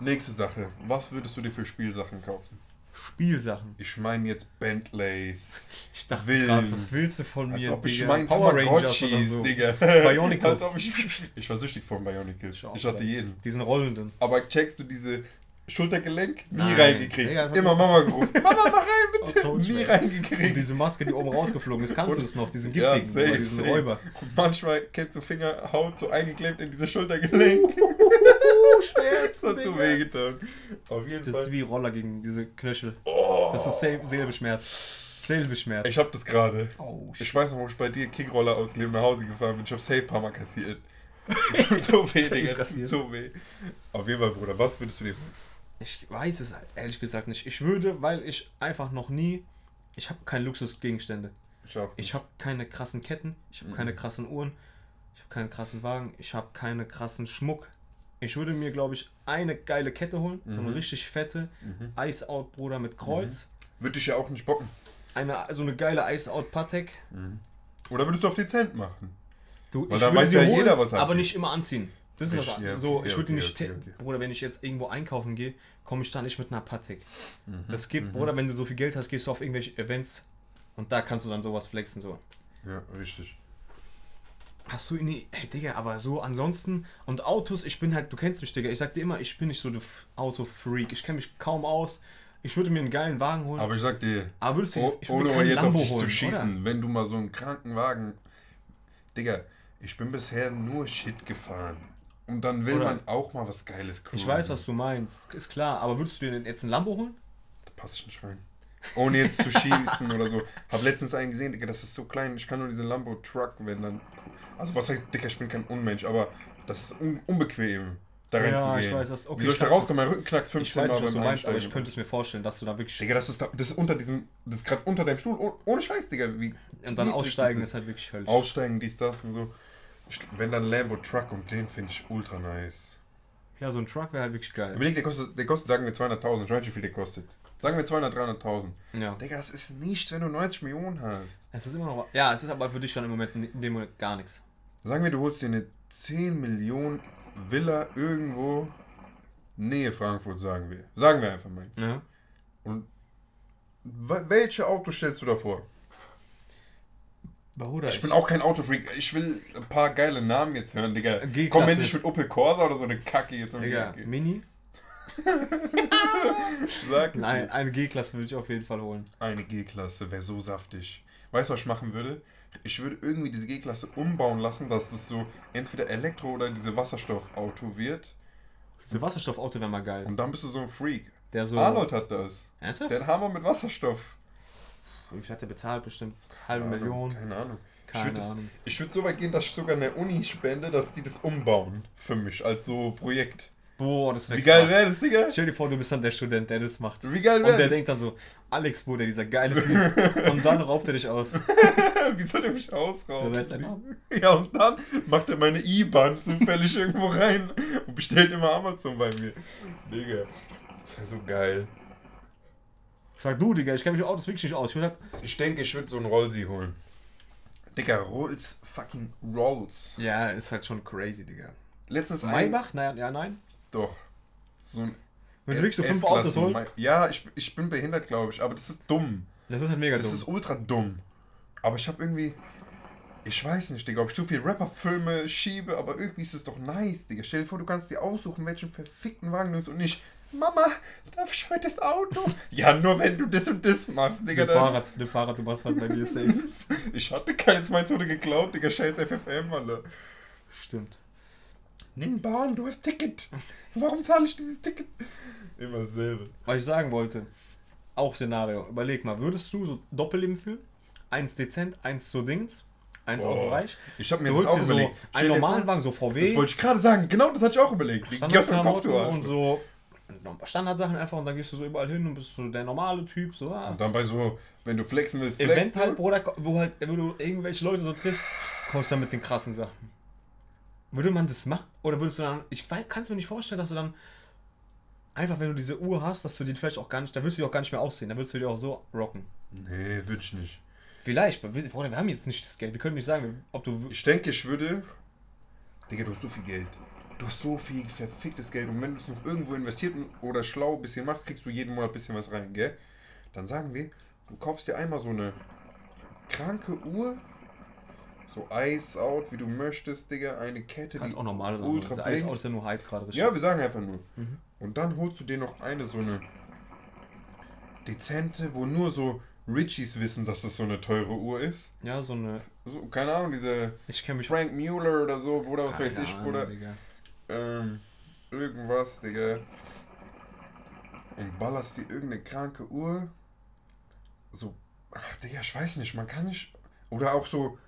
S1: Nächste Sache. Was würdest du dir für Spielsachen kaufen?
S2: Spielsachen.
S1: Ich meine jetzt Bentleys.
S2: Ich dachte gerade, was willst du von
S1: Als
S2: mir?
S1: ob ich
S2: Digga?
S1: mein
S2: Power Rangers oder so.
S1: Digga.
S2: Bionicle.
S1: Als ich, ich war süchtig von Bionicle.
S2: Ich
S1: Ich hatte jeden.
S2: Diesen rollenden.
S1: Aber checkst du diese Schultergelenk? Nie
S2: Nein.
S1: reingekriegt.
S2: Digga, das hat
S1: Immer Mama gerufen. Mama, mach rein,
S2: Oh,
S1: bitte.
S2: Coach,
S1: Nie.
S2: Und
S1: reingekriegt.
S2: diese Maske, die oben rausgeflogen ist, kannst du das noch? Diesen
S1: Ja,
S2: giftigen,
S1: safe,
S2: diesen
S1: safe.
S2: Räuber.
S1: Und manchmal kennst du Fingerhaut so eingeklemmt in diese Schultergelenk.
S2: Uh, Schmerz,
S1: Das hat so
S2: Digga.
S1: wehgetan. Auf jeden
S2: Das
S1: Fall.
S2: ist wie Roller gegen diese Knöchel.
S1: Oh.
S2: Das ist selbe, selbe Schmerz. Selbe Schmerz.
S1: Ich hab das gerade.
S2: oh,
S1: Ich weiß noch, wo ich bei dir Kickroller ausgelebt nach Hause gefahren bin. Ich hab safe paar Mal kassiert. Das tut so weh,
S2: Safe
S1: Digga. Das
S2: kassiert.
S1: tut so weh. Auf jeden Fall, Bruder. Was würdest du dir
S2: Ich weiß es ehrlich gesagt nicht. Ich würde, weil ich einfach noch nie. Ich habe keine Luxusgegenstände.
S1: Ich.
S2: Ich habe keine krassen Ketten. Ich habe
S1: Mhm.
S2: keine krassen Uhren. Ich habe keinen krassen Wagen. Ich habe keine krassen Schmuck. Ich würde mir, glaube ich, eine geile Kette holen. So eine
S1: Mhm.
S2: richtig fette.
S1: Mhm.
S2: Ice Out, Bruder, mit Kreuz.
S1: Würde ich ja auch nicht bocken.
S2: Eine, so eine geile Ice Out Patek.
S1: Oder würdest du auf dezent machen?
S2: Du,
S1: Weil
S2: ich
S1: dann weiß ja
S2: holen,
S1: jeder, was er
S2: aber
S1: hat.
S2: nicht immer anziehen. Das ist was
S1: okay,
S2: so,
S1: ja,
S2: ich würde
S1: okay,
S2: nicht,
S1: okay, okay.
S2: Bruder, wenn ich jetzt irgendwo einkaufen gehe, komme ich da nicht mit einer Patek.
S1: Mhm.
S2: Das gibt, Bruder, wenn du so viel Geld hast, gehst du auf irgendwelche Events und da kannst du dann sowas flexen so.
S1: Ja, richtig.
S2: Hast du nie, hey Digga, aber so ansonsten und Autos, ich bin halt, du kennst mich, Digga, ich sag dir immer, ich bin nicht so der Autofreak, ich kenne mich kaum aus. Ich würde mir einen geilen Wagen holen.
S1: Aber ich sag dir,
S2: Aber würdest du jetzt, ich
S1: ohne mal jetzt
S2: Lambo
S1: auf dich
S2: holen,
S1: zu schießen,
S2: oder?
S1: wenn du mal so einen Krankenwagen. Digga, ich bin bisher nur Shit gefahren. Und dann will
S2: Oder-
S1: man auch mal was Geiles
S2: Ich weiß, was du meinst, ist klar, aber würdest du dir denn jetzt einen Lambo holen?
S1: Da passe ich nicht rein. Ohne jetzt zu schießen oder so. Hab letztens einen gesehen, Digga, das ist so klein. Ich kann nur diese Lambo Truck, wenn dann. Also, was heißt, Digga, ich bin kein Unmensch, aber das ist un unbequem, da
S2: Ja,
S1: reinzugehen.
S2: ich weiß, das- okay,
S1: Wie soll ich da
S2: ich
S1: rauskommen? Mein Rücken knackt
S2: Ich
S1: 15
S2: weiß
S1: Mal
S2: nicht, was du meinst, aber ich könnte es mir vorstellen, dass du da wirklich
S1: Digga, das ist, da, das ist unter diesem. Das ist gerade unter deinem Stuhl. Oh, ohne Scheiß, Digga. Wie
S2: und dann aussteigen
S1: das
S2: ist halt wirklich höllisch.
S1: Aussteigen, dies, das und so. Wenn dann Lambo Truck und den finde ich ultra nice.
S2: Ja, so ein Truck wäre halt wirklich geil.
S1: Überleg, der kostet, der kostet, sagen wir 200.000. Ich weiß nicht, wie viel der kostet. Sagen wir 200, 300.000.
S2: Ja.
S1: Digga, das ist nichts, wenn du 90 Millionen hast.
S2: Es ist immer noch. Ja, es ist aber für dich schon im Moment in dem Moment gar nichts.
S1: Sagen wir, du holst dir eine 10 Millionen Villa irgendwo Nähe Frankfurt, sagen wir. Sagen wir einfach mal.
S2: Ja.
S1: Und welche Autos stellst du da vor?
S2: Bruder,
S1: Ich bin auch kein Autofreak. Ich will ein paar geile Namen jetzt hören, Digga. Komm wenn nicht mit Opel Corsa oder so eine Kacke jetzt
S2: Digga,
S1: Ecke.
S2: Mini?
S1: Sag
S2: Nein, eine G-Klasse würde ich auf jeden Fall holen.
S1: Eine G-Klasse wäre so saftig. Weißt du, was ich machen würde? Ich würde irgendwie diese G-Klasse umbauen lassen, dass das so entweder Elektro- oder diese Wasserstoffauto wird.
S2: Diese Wasserstoffauto wäre mal geil.
S1: Und dann bist du so ein Freak.
S2: Der so.
S1: Arnold hat das.
S2: Ernsthaft?
S1: Der hat Hammer mit Wasserstoff.
S2: Wie viel hat der bezahlt? Bestimmt halbe
S1: Keine Ahnung,
S2: Million.
S1: Keine Ahnung. ich
S2: Keine
S1: würde das- ich so weit gehen, dass ich sogar eine Uni spende, dass die das umbauen für mich als so Projekt.
S2: Boah, das wäre
S1: Wie geil wäre das, Digga?
S2: Stell dir vor, du bist dann der Student, der das macht.
S1: Wie geil
S2: Und
S1: wäre
S2: der
S1: das?
S2: denkt dann so, Alex, Bruder, dieser geile Typ. Und dann raubt er dich aus.
S1: Wie soll der mich ausrauben?
S2: Der weiß deinen Namen.
S1: Ja, und dann macht er meine IBAN zufällig irgendwo rein und bestellt immer Amazon bei mir. Digga, das wäre so geil.
S2: Sag du, Digga, ich kenne mich mit Autos wirklich nicht aus. Ich würde halt,
S1: Ich denke, ich würde so einen Rollsi holen. Digga, Rolls fucking Rolls.
S2: ja, ist halt schon crazy, Digga.
S1: Letztens ein...
S2: Maybach? Nein, ja, nein.
S1: Doch. So ein
S2: Wenn du wirklich so fünf Autos holen,
S1: Ja, ich, ich bin behindert, glaube ich, aber das ist dumm.
S2: das ist halt mega
S1: Das
S2: dumm.
S1: ist ultra dumm. Aber ich habe irgendwie. Ich weiß nicht, Digga, ob ich zu viel Rapper-Filme schiebe, aber irgendwie ist es doch nice, Digga. Stell dir vor, du kannst dir aussuchen, welchen verfickten Wagen du nimmst und nicht, Mama, darf ich heute das Auto? ja, nur wenn du das und das machst, Digga.
S2: Ein
S1: dann-
S2: Fahrrad, ein Fahrrad, du machst halt bei mir safe.
S1: Ich hatte keins, meins wurde geklaut, Digga. Scheiß FFM, Alter.
S2: Stimmt.
S1: Nimm Bahn, du hast Ticket. Warum zahle ich dieses Ticket? Immer dasselbe.
S2: Was ich sagen wollte, auch Szenario. Überleg mal, würdest du so Doppelleben führen? Eins dezent, eins so Dings, eins
S1: Boah.
S2: Auto reich.
S1: Ich hab mir
S2: Du
S1: das auch
S2: so
S1: überlegt. Stell
S2: einen normalen Wagen, so VW,
S1: Das wollte ich gerade sagen. Genau, das hatte ich auch überlegt. Die Gas im Kopf, du
S2: Standardklamotten
S1: Arsch.
S2: und so Standardsachen einfach und dann gehst du so überall hin und bist so der normale Typ. So, ah.
S1: Und dann bei so, wenn du flexen willst,
S2: Event
S1: flexen.
S2: halt, Bruder, wo halt, wo du irgendwelche Leute so triffst, kommst du dann mit den krassen Sachen. Würde man das machen? Oder würdest du dann, ich kann es mir nicht vorstellen, dass du dann einfach, wenn du diese Uhr hast, dass du die vielleicht auch gar nicht, da würdest du die auch gar nicht mehr aussehen, da würdest du die auch so rocken.
S1: Nee, würde ich nicht.
S2: Vielleicht, aber wir- Bruder, wir haben jetzt nicht das Geld, wir können nicht sagen, ob du.
S1: Ich denke, ich würde. Digga, du hast so viel Geld. Du hast so viel verficktes Geld. Und wenn du es noch irgendwo investiert oder schlau ein bisschen machst, kriegst du jeden Monat ein bisschen was rein, gell? Dann sagen wir, du kaufst dir einmal so eine kranke Uhr. So Ice Out, wie du möchtest, Digga. Eine Kette,
S2: Kannst
S1: die
S2: auch normale Sachen.
S1: ultra
S2: Eis
S1: blinkt.
S2: aus ist ja nur Hype gerade.
S1: Ja, wir sagen einfach nur.
S2: Mhm.
S1: Und dann holst du dir noch eine so eine dezente, wo nur so Richies wissen, dass es so eine teure Uhr ist.
S2: Ja, so eine.
S1: So, keine Ahnung, diese Frank Mueller oder so, Bruder, was weiß ich, Bruder.
S2: Digga.
S1: Ähm, irgendwas, Digga. Und ballerst dir irgendeine kranke Uhr. So, ach, Digga, ich weiß nicht, man kann nicht. Oder auch so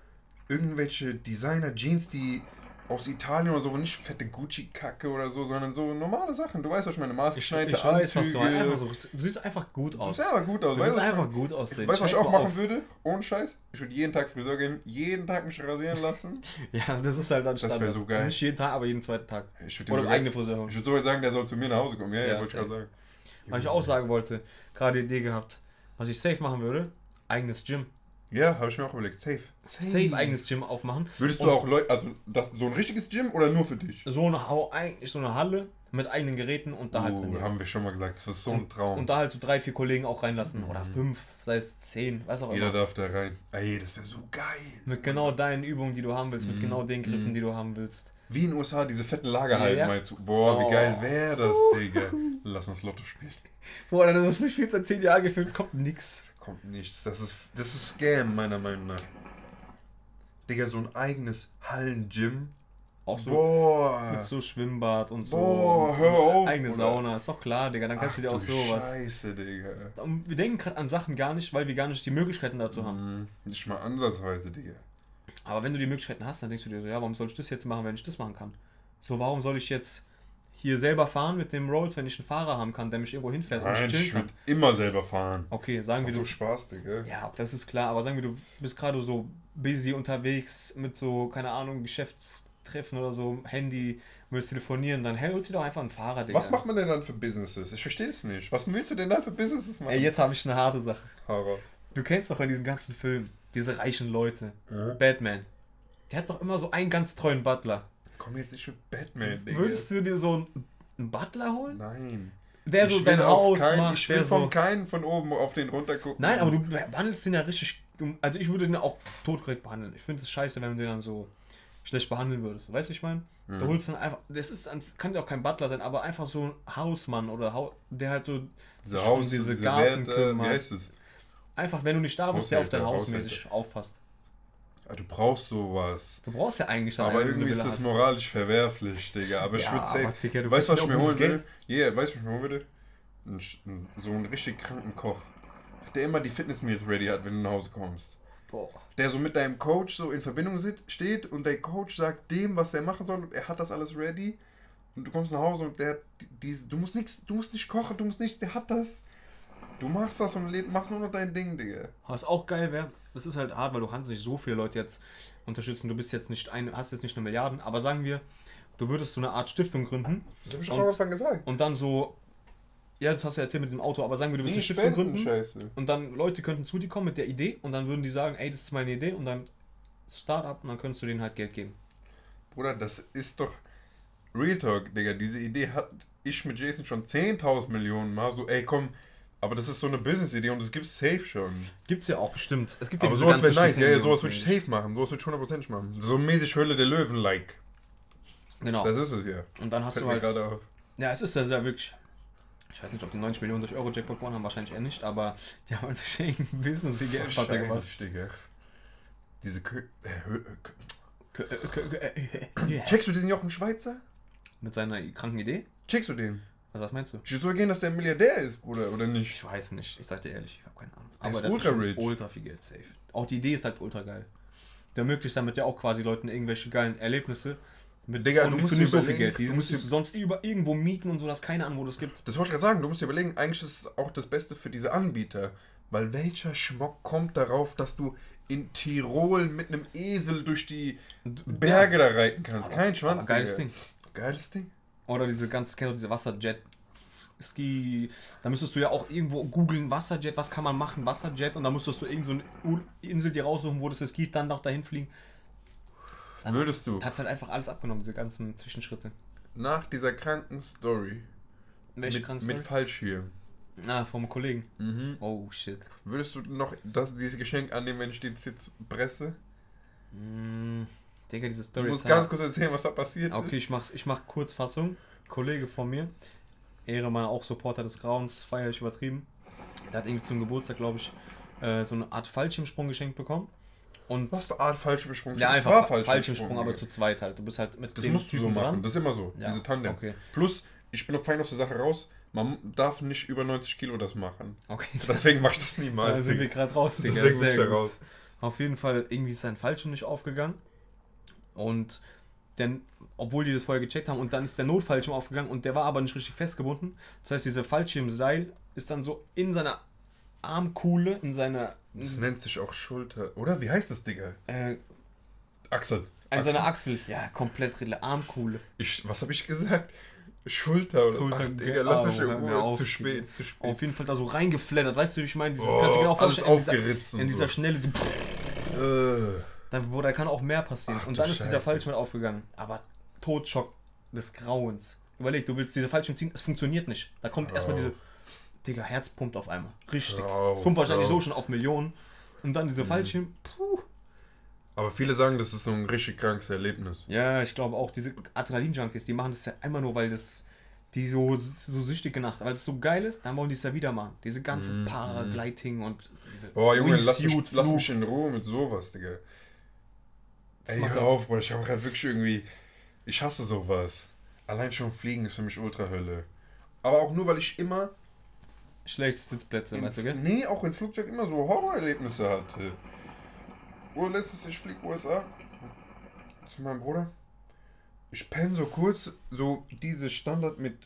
S1: irgendwelche Designer-Jeans, die aus Italien oder so, wo nicht fette Gucci-Kacke oder so, sondern so normale Sachen. Du weißt, was ich meine,
S2: Ich,
S1: maßgeschneiderte
S2: ich weiß, was du einfach so. Du siehst einfach gut
S1: Du
S2: aus.
S1: siehst aber gut aus.
S2: Du
S1: Weißt du, ich
S2: einfach gut aussehen.
S1: Weißt du, was ich auch machen
S2: auf.
S1: würde? Ohne Scheiß? Ich würde jeden Tag Friseur gehen, jeden Tag mich rasieren lassen.
S2: Ja, das ist halt dann
S1: Das wär
S2: Standard.
S1: so geil.
S2: Nicht jeden Tag, aber jeden zweiten Tag.
S1: Ich würde
S2: Oder
S1: sogar-
S2: eigene Friseur.
S1: Ich würde so weit sagen, der soll zu mir nach Hause kommen. Ja, ja,
S2: Ja,
S1: wollte ich gerade sagen.
S2: Was ich auch sagen wollte, gerade die Idee gehabt, was ich safe machen würde, eigenes Gym.
S1: Ja, habe ich mir auch überlegt. Safe.
S2: Safe eigenes Gym aufmachen.
S1: Würdest du
S2: Und-
S1: auch Leute, also das, so ein richtiges Gym oder nur für dich?
S2: So eine, so eine Halle mit eigenen Geräten und da halt
S1: uh,
S2: trainieren.
S1: haben wir schon mal gesagt, das ist so ein
S2: und,
S1: Traum.
S2: und da halt so drei, vier Kollegen auch reinlassen. Oder
S1: Mhm.
S2: fünf, sei es zehn, weiß auch
S1: Jeder
S2: immer.
S1: darf da rein. Ey, das wäre so geil.
S2: Mit genau deinen Übungen, die du haben willst, mit
S1: Mhm.
S2: genau den Griffen,
S1: Mhm.
S2: die du haben willst.
S1: Wie in den USA, diese fetten Lagerhallen
S2: Ja.
S1: mal zu. Boah, wie
S2: Oh.
S1: geil wäre das, Digga. Lass uns Lotto spielen.
S2: Boah, dann ist das Spiel seit zehn Jahren gefühlt, es kommt nix.
S1: Kommt nichts. Das ist, das ist Scam, meiner Meinung nach. Digga, so ein eigenes Hallen-Gym.
S2: Auch so
S1: Boah.
S2: mit so Schwimmbad und so.
S1: Boah,
S2: und so
S1: hör auf,
S2: Eigene
S1: Bruder.
S2: Sauna, ist doch klar, Digga. Dann kannst
S1: Ach
S2: du dir auch sowas.
S1: Scheiße, Digga.
S2: Wir denken gerade an Sachen gar nicht, weil wir gar nicht die Möglichkeiten dazu haben.
S1: Mhm. Nicht mal ansatzweise, Digga.
S2: Aber wenn du die Möglichkeiten hast, dann denkst du dir so, ja, warum soll ich das jetzt machen, wenn ich das machen kann? So, warum soll ich jetzt hier selber fahren mit dem Rolls, wenn ich einen Fahrer haben kann, der mich irgendwo hinfährt und
S1: Nein,
S2: ich chillen
S1: ich würde immer selber fahren.
S2: Okay,
S1: Das
S2: sagen
S1: macht
S2: wir
S1: so
S2: du.
S1: Spaß, Digga.
S2: Ja, das ist klar, aber sagen wir, du bist gerade so busy unterwegs mit so, keine Ahnung, Geschäftstreffen oder so, Handy, willst telefonieren, dann hey, holst dir doch einfach einen Fahrer, Digga.
S1: Was macht man denn dann für Businesses? Ich verstehe es nicht. Was willst du denn dann für Businesses machen?
S2: Ey, jetzt habe ich eine harte Sache.
S1: Raus.
S2: Du kennst doch in diesen ganzen Filmen diese reichen Leute.
S1: Ja.
S2: Batman. Der hat doch immer so einen ganz treuen Butler.
S1: Komm jetzt nicht mit Batman, Digga.
S2: Würdest du dir so einen, einen Butler holen?
S1: Nein.
S2: Der so
S1: ich will
S2: dein
S1: auf
S2: Haus
S1: keinen,
S2: macht,
S1: ich will
S2: der
S1: von
S2: so...
S1: keinen von oben auf den runter gucken.
S2: Nein, aber du behandelst den ja richtig... du- Also ich würde den auch totkorrekt behandeln. Ich finde es scheiße, wenn du den dann so schlecht behandeln würdest. Weißt du, was ich meine? Du
S1: Mhm.
S2: holst dann einfach... Das ist dann, kann ja auch kein Butler sein, aber einfach so ein Hausmann oder Hau, der halt so...
S1: Diese Haus,
S2: diese
S1: diese,
S2: Garten
S1: heißt es?
S2: Einfach, wenn du nicht da bist, der auf dein Haus mäßig aufpasst.
S1: Ah, Du brauchst sowas.
S2: Du brauchst ja eigentlich dann
S1: Aber irgendwie ist das moralisch verwerflich, Digga. Aber ich
S2: Ja,
S1: würde safe.
S2: Digga, du
S1: Weißt du, was ich mir holen würde? Yeah, weißt du, was ich mir holen würde? Ein So einen richtig kranken Koch. Der immer die Fitnessmeals ready hat, wenn du nach Hause kommst.
S2: Boah.
S1: Der so mit deinem Coach so in Verbindung sit- steht und der Coach sagt dem, was der machen soll und er hat das alles ready. Und du kommst nach Hause und der hat die, die, du musst nichts, du musst nicht kochen, du musst nichts, der hat das. Du machst das und leb, machst nur noch dein Ding, Digga.
S2: Was auch geil wäre, das ist halt hart, weil du kannst nicht so viele Leute jetzt unterstützen. Du bist jetzt nicht ein, hast jetzt nicht eine Milliarden, aber sagen wir, du würdest so eine Art Stiftung gründen
S1: Das hab ich doch am Anfang gesagt.
S2: und dann so, ja, das hast du erzählt mit diesem Auto, aber sagen wir, du willst eine Stiftung gründen
S1: Scheiße.
S2: und dann Leute könnten zu dir kommen mit der Idee und dann würden die sagen, ey, das ist meine Idee und dann Start-up und dann könntest du denen halt Geld geben.
S1: Bruder, das ist doch Real Talk, Digga. Diese Idee hat ich mit Jason schon 10.000 Millionen Mal so, ey, komm, Aber das ist so eine Business-Idee und das gibt's safe schon.
S2: Gibt's ja auch bestimmt. Es gibt ja
S1: Aber sowas wäre nice, ja, ja, sowas würde ich safe machen. Sowas würde ich hundertprozentig machen. So mäßig Hölle der Löwen-like.
S2: Genau.
S1: Das ist es ja.
S2: Und dann hast
S1: Fällt
S2: du halt.
S1: gerade auf.
S2: Ja, es ist ja sehr wirklich. Ich weiß nicht, ob die 90 Millionen durch Euro-Jackpot gewonnen haben, wahrscheinlich eher nicht, aber die haben halt durch irgendein Business ihr Geld gemacht.
S1: Digga. Diese Kö Checkst du diesen Jochen Schweizer?
S2: Mit seiner kranken Idee?
S1: Checkst du den?
S2: Was, was meinst du?
S1: Ich würde so gehen, dass der Milliardär ist, Bruder, oder nicht?
S2: Ich weiß nicht, ich sag dir ehrlich, ich habe keine Ahnung.
S1: Der ist
S2: hat
S1: ultra rich.
S2: Ultra viel Geld safe. Auch die Idee ist halt ultra geil. Der ermöglicht damit ja auch quasi Leuten irgendwelche geilen Erlebnisse. Mit
S1: Digga,
S2: und
S1: du musst
S2: nicht so viel Geld. Die
S1: du musst
S2: du sonst über irgendwo mieten und so, dass keine Ahnung, wo das gibt.
S1: Das wollte ich gerade sagen, du musst dir überlegen, eigentlich ist es auch das Beste für diese Anbieter. Weil welcher Schmock kommt darauf, dass du in Tirol mit einem Esel durch die Berge da reiten kannst? Kein Schwanz.
S2: Aber geiles
S1: Digga.
S2: Ding.
S1: Geiles Ding.
S2: Oder diese ganz, kennst du diese Wasserjet Ski, da müsstest du ja auch irgendwo googeln, Wasserjet, was kann man machen, Wasserjet, und dann müsstest du irgend so Insel dir raussuchen, wo das es gibt, dann noch dahin fliegen. Dann
S1: Würdest du
S2: Hat halt einfach alles abgenommen, diese ganzen Zwischenschritte.
S1: nach dieser kranken Story
S2: Welche
S1: mit,
S2: Krankstory?
S1: mit Fallschirm,
S2: Ah, vom Kollegen.
S1: mhm.
S2: Oh shit.
S1: würdest du noch das, dieses Geschenk annehmen, wenn ich dir das jetzt presse?
S2: Mm, Digga, diese
S1: Du
S2: Story
S1: musst
S2: ist
S1: ganz
S2: hart.
S1: kurz erzählen, was da passiert
S2: Okay,
S1: ist.
S2: ich mach's, ich mach Kurzfassung. Kollege von mir, Ehremann, auch Supporter des Grauens, feier ich übertrieben. Der hat irgendwie zum Geburtstag, glaube ich, äh, so eine Art Fallschirmsprung geschenkt bekommen. Und
S1: Was für Art Fallschirmsprung?
S2: ja, einfach
S1: war
S2: Fallschirmsprung,
S1: Fallschirmsprung,
S2: aber zu zweit halt. Du bist halt mit
S1: Das musst du so machen,
S2: dran.
S1: das ist immer so,
S2: Ja,
S1: diese Tandem.
S2: okay.
S1: Plus, ich bin noch fein aus der Sache raus, man darf nicht über 90 Kilo das machen.
S2: Okay,
S1: Deswegen mache ich das
S2: da
S1: niemals.
S2: sind wir gerade raus, Digga.
S1: Deswegen bin ich da raus.
S2: Auf jeden Fall, irgendwie ist sein Fallschirm nicht aufgegangen. Und dann, obwohl die das vorher gecheckt haben, und dann ist der Notfallschirm aufgegangen und der war aber nicht richtig festgebunden. Das heißt, dieser Fallschirmseil ist dann so in seiner Armkuhle, in seiner.
S1: Das nennt sich auch Schulter. Oder? Wie heißt das, Digga?
S2: Äh,
S1: Achsel.
S2: an
S1: Achsel?
S2: seiner Achsel. Ja, komplett rille Armkuhle.
S1: Ich, was habe ich gesagt? Schulter oder
S2: Schulter,
S1: Ach, Digga, lass mich
S2: auf,
S1: Zu spät, zu spät.
S2: Auf jeden Fall da so reingeflattert. Weißt du, wie ich meine? Dieses,
S1: Oh,
S2: kannst du dir auch
S1: alles
S2: vorstellen, in dieser,
S1: aufgeritzt und
S2: in dieser
S1: so.
S2: Schnelle. So,
S1: Äh,
S2: Da, wo, da kann auch mehr passieren.
S1: Ach
S2: und dann ist dieser
S1: Scheiße.
S2: Fallschirm aufgegangen. Aber Todschock des Grauens. Überleg, du willst diese Fallschirm ziehen, es funktioniert nicht. Da kommt erstmal
S1: auf.
S2: diese. Digga, Herz pumpt auf einmal. Richtig. Es pumpt wahrscheinlich
S1: hör
S2: so schon auf Millionen. Und dann
S1: Mhm.
S2: diese Fallschirm. Puh.
S1: aber viele sagen, das ist so ein richtig krankes Erlebnis.
S2: Ja, ich glaube auch, diese Adrenalin-Junkies, die machen das ja einmal nur, weil das. Die so, so süchtig gemacht, weil es so geil ist, dann wollen die es ja wieder machen. Diese ganze
S1: Mhm.
S2: Paragliding und diese
S1: Boah, Junge, lass mich, lass mich in Ruhe mit sowas, Digga.
S2: Das
S1: Ey, hör auf, Bruder, ich habe gerade wirklich irgendwie. Ich hasse sowas. Allein schon fliegen ist für mich Ultrahölle. Aber auch nur, weil ich immer.
S2: schlechteste Sitzplätze, meinst du, gell?
S1: Nee, auch im Flugzeug immer so Horrorerlebnisse hatte. Oh, letztes, ich flieg USA. Zu meinem Bruder. Ich penne so kurz, so diese Standard mit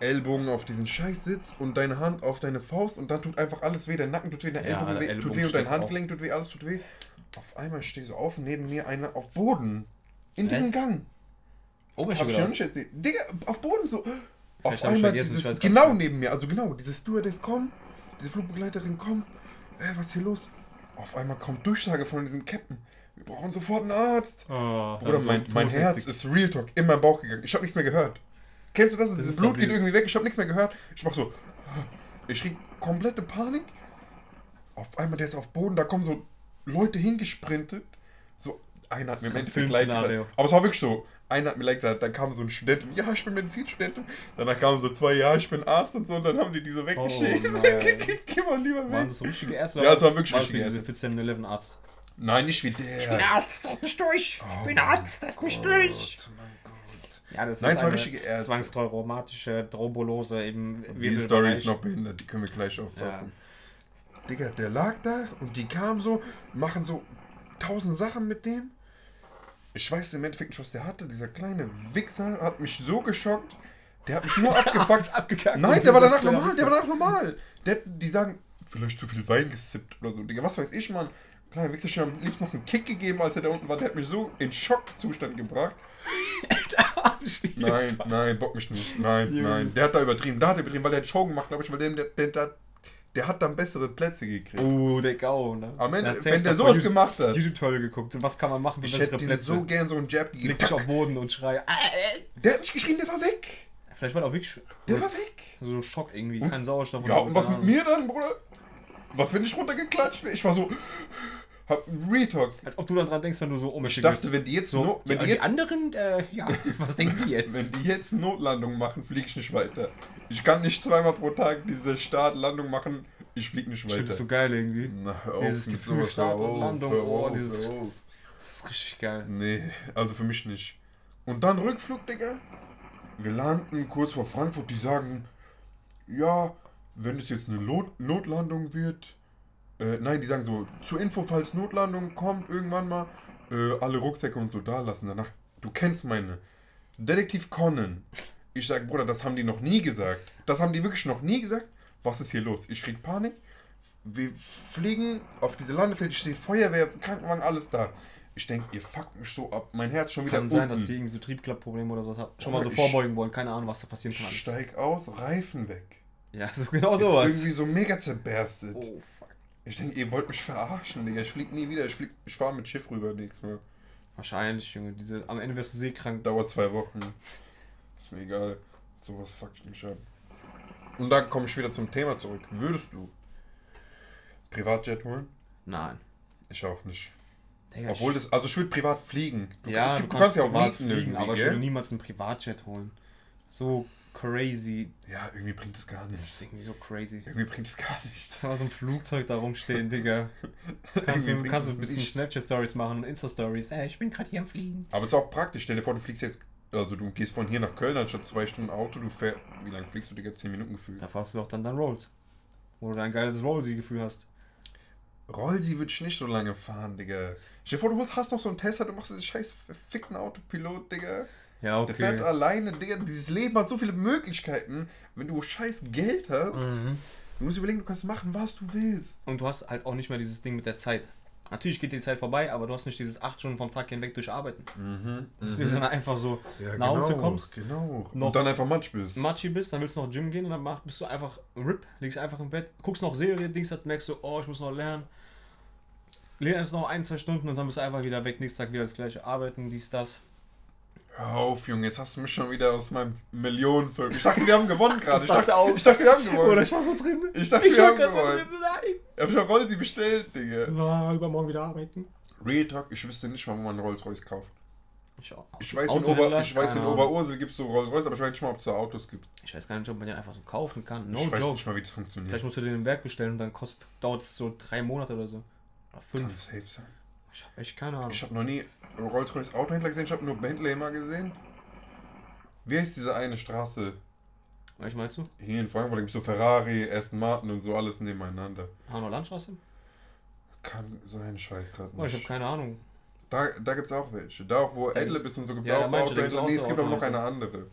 S1: Ellbogen auf diesen Scheißsitz und deine Hand auf deine Faust und dann tut einfach alles weh. Dein Nacken tut weh, dein
S2: Ja,
S1: Ellbogen weh, tut weh und dein Handgelenk tut weh, alles tut weh. Auf einmal ich so auf, neben mir einer auf Boden. In
S2: Was?
S1: diesem Gang. Hab ich nicht erzählt. Digga, auf Boden so.
S2: Vielleicht
S1: Auf
S2: hab
S1: einmal dieses,
S2: weiß
S1: genau neben mir, also genau, diese Stewardess kommt, diese Flugbegleiterin kommt. Ey, was ist hier los? Auf einmal kommt Durchsage von diesem Captain. Wir brauchen sofort einen Arzt.
S2: Oh,
S1: Bruder, mein, mein Herz ist Real Talk in meinen Bauch gegangen. Ich habe nichts mehr gehört. Kennst du das? Dieses
S2: ist
S1: Blut geht
S2: dieses-
S1: irgendwie weg. Ich habe nichts mehr gehört. Ich mach so. Ich krieg komplette Panik. Auf einmal, der ist auf Boden. Da kommen so Leute hingesprintet. So, einer hat
S2: Das
S1: mir getan. Aber es war wirklich so. Einer hat mir leid getan. Dann kam so ein Student. Ja, ich bin Medizinstudentin. Danach kamen so zwei, ja, ich bin Arzt und so. Und dann haben die diese weggeschickt.
S2: Oh.
S1: Geh mal lieber
S2: Waren
S1: weg.
S2: das so richtige Ärzte?
S1: Ja, waren
S2: was?
S1: wirklich
S2: War
S1: richtige
S2: für diese
S1: Ärzte.
S2: 14 Arzt.
S1: Nein, nicht wie der.
S2: Arzt, lass mich durch!
S1: Ich bin Arzt,
S2: lass
S1: Gott, mein Gott.
S2: Ja, das
S1: Nein,
S2: ist
S1: war
S2: eine
S1: richtige Ärzte.
S2: zwangstraumatische Thrombose im
S1: Die Story ist noch behindert, die können wir gleich auffassen. Digga, der lag da und die kamen so, machen so tausend Sachen mit dem. Ich weiß im Endeffekt nicht, was der hatte. Dieser kleine Wichser hat mich so geschockt. Der hat mich nur abgefuckt.
S2: abgekackt.
S1: Nein, der war danach normal, der war danach normal. Der, die sagen, vielleicht zu viel Wein gesippt oder so. Digga, was weiß ich, Mann. Kleiner Wichser, ich am liebsten noch einen Kick gegeben, als er da unten war. Der hat mich so in Schockzustand gebracht. Nein, nein, bock mich nicht. Nein, nein. Der hat da übertrieben. Da hat er übertrieben, weil der hat Show gemacht, glaube ich, weil der, der, der, der hat dann bessere Plätze gekriegt.
S2: Oh, der Gau, ne?
S1: Am Ende, wenn der sowas gemacht hat,
S2: YouTube-Tutorial geguckt. Was kann man machen für
S1: ich
S2: bessere
S1: hätte
S2: Plätze?
S1: so gern so einen Jab gegeben.
S2: Leg dich auf Boden und schrei. "Ah, äh."
S1: Der hat nicht geschrien, der war weg.
S2: Vielleicht war der auch wirklich
S1: Der war weg.
S2: so Schock irgendwie,
S1: Und-
S2: kein Sauerstoff.
S1: Ja, und was mit mir dann, Bruder? Was, wenn ich runtergeklatscht wäre? Ich war so. Hab Retalk.
S2: Als ob du dann dran denkst, wenn du so
S1: Ich
S2: ohnmächtig
S1: dachte, wenn die jetzt,
S2: So,
S1: no, wenn
S2: die,
S1: die jetzt,
S2: anderen, äh, ja, was denken die jetzt?
S1: wenn die jetzt Notlandung machen, fliege ich nicht weiter. Ich kann nicht zweimal pro Tag diese Start-Landung machen. Ich fliege nicht weiter.
S2: das ist so geil irgendwie.
S1: Na, hör
S2: Dieses
S1: mit
S2: Gefühl,
S1: sowas,
S2: Start und
S1: auf,
S2: Landung, oh,
S1: auf,
S2: dieses-
S1: hör auf.
S2: Das ist richtig geil.
S1: Nee, also für mich nicht. Und dann Rückflug, Digga. Wir landen kurz vor Frankfurt, die sagen, ja, wenn es jetzt eine Not Notlandung wird, äh, nein, die sagen so, zur Info, falls Notlandung kommt, irgendwann mal, äh, alle Rucksäcke und so da lassen. Danach, du kennst meine. Detektiv Conan. Ich sag, Bruder, das haben die noch nie gesagt. Das haben die wirklich noch nie gesagt. Was ist hier los? Ich krieg Panik. Wir fliegen auf diese Landefeld, ich sehe Feuerwehr, Krankenwagen, alles da. Ich denke, ihr fuckt mich so ab. Mein Herz schon wieder
S2: Kann sein,
S1: unten.
S2: dass die irgendwie so Triebklappprobleme oder so haben. Schon mal so vorbeugen wollen. Keine Ahnung, was da passieren kann.
S1: Steig aus, Reifen weg.
S2: Ja, so genau
S1: Ist
S2: sowas.
S1: irgendwie so mega zerberstet.
S2: Oh.
S1: Ich denke, ihr wollt mich verarschen, Digga. Ich flieg nie wieder. Ich, flieg, ich fahre mit Schiff rüber nächstes Mal.
S2: Wahrscheinlich, Junge. Diese, am Ende wirst du seekrank.
S1: Dauert zwei Wochen. Ist mir egal. Sowas fuckt mich ab. Und dann komme ich wieder zum Thema zurück. Würdest du Privatjet holen?
S2: Nein.
S1: Ich auch nicht.
S2: Digga,
S1: Obwohl
S2: ich-
S1: das, also ich würde privat fliegen. Du,
S2: ja,
S1: es gibt, du kannst ja auch
S2: privat
S1: mieten irgendwie,
S2: aber ich würde niemals einen Privatjet holen. So crazy.
S1: Ja, irgendwie bringt es gar
S2: Das ist
S1: nichts.
S2: irgendwie so crazy.
S1: Irgendwie bringt es gar nichts.
S2: Das war so ein Flugzeug da rumstehen, Digga. Kannst du, kannst du ein bisschen
S1: nichts.
S2: Snapchat-Stories machen und Insta-Stories. Ey, ich bin gerade hier am Fliegen.
S1: Aber es ist auch praktisch. Stell dir vor, du fliegst jetzt, also du gehst von hier nach Köln anstatt zwei Stunden Auto, du fährst, wie lange fliegst du, Digga? Zehn Minuten gefühlt.
S2: Da fährst du doch dann dein Rolls. Wo du ein geiles Rollsy-Gefühl hast.
S1: Rollsi würde ich nicht so lange fahren, Digga. Stell dir vor, du hast noch so einen Tesla, du machst diesen scheiß verfickten Autopilot, Digga.
S2: Ja,
S1: Der fährt
S2: okay.
S1: alleine, Digga. Dieses Leben hat so viele Möglichkeiten. Wenn du scheiß Geld hast,
S2: Mhm.
S1: du musst überlegen, du kannst machen, was du willst.
S2: Und du hast halt auch nicht mehr dieses Ding mit der Zeit. Natürlich geht die Zeit vorbei, aber du hast nicht dieses 8 Stunden vom Tag hinweg durcharbeiten.
S1: Mhm.
S2: Du dann einfach so
S1: Ja,
S2: nach Hause kommst,
S1: Genau. Und dann einfach Matsch bist.
S2: Machi bist, dann willst du noch Gym gehen und dann mach, bist du einfach RIP, liegst einfach im Bett, guckst noch Serie, Dings, merkst du, oh, ich muss noch lernen. Lernst noch ein, zwei Stunden und dann bist du einfach wieder weg, nächsten Tag wieder das gleiche arbeiten, dies, das.
S1: Hör auf, Junge, jetzt hast du mich schon wieder aus meinem Millionenfilm. Ich dachte, wir haben gewonnen gerade. Ich,
S2: Ich dachte auch.
S1: ich dachte, wir haben gewonnen.
S2: Oder ich war so drin.
S1: Ich dachte,
S2: ich
S1: wir
S2: war
S1: haben
S2: ganz so
S1: gewonnen.
S2: drin, nein.
S1: Ich hab schon Rollsi bestellt, Digga.
S2: Na, übermorgen wieder arbeiten.
S1: Real Talk, ich wüsste nicht mal, wo man Rolls Royce kauft.
S2: Ich, auch.
S1: Ich weiß, in? Ober, ich weiß in. Oberursel gibt es so Rolls Royce, aber ich weiß nicht mal, ob es da Autos gibt.
S2: Ich weiß gar nicht, ob man den einfach so kaufen kann. No
S1: ich weiß
S2: joke.
S1: nicht mal, wie das funktioniert.
S2: Vielleicht musst du den im Werk bestellen und dann kostet, dauert es so drei Monate oder so. Oder
S1: Kann
S2: fünf.
S1: safe sein.
S2: Ich hab echt keine Ahnung.
S1: Ich habe noch nie Rolls Royce Autohändler gesehen, ich habe nur Bentley immer gesehen. Wie heißt diese eine Straße?
S2: Was meinst du?
S1: Hier in Frankfurt gibt es so Ferrari, Aston Martin und so alles nebeneinander.
S2: Hanau Landstraße?
S1: Kann sein, ich weiß gerade
S2: Oh, ich habe
S1: nicht.
S2: keine Ahnung.
S1: Da, da gibt es auch welche. Da auch, wo
S2: gibt's-
S1: ist und so, gibt es
S2: Ja,
S1: auch so
S2: ich,
S1: Autohändler.
S2: auch
S1: Nee, es gibt aber noch eine andere.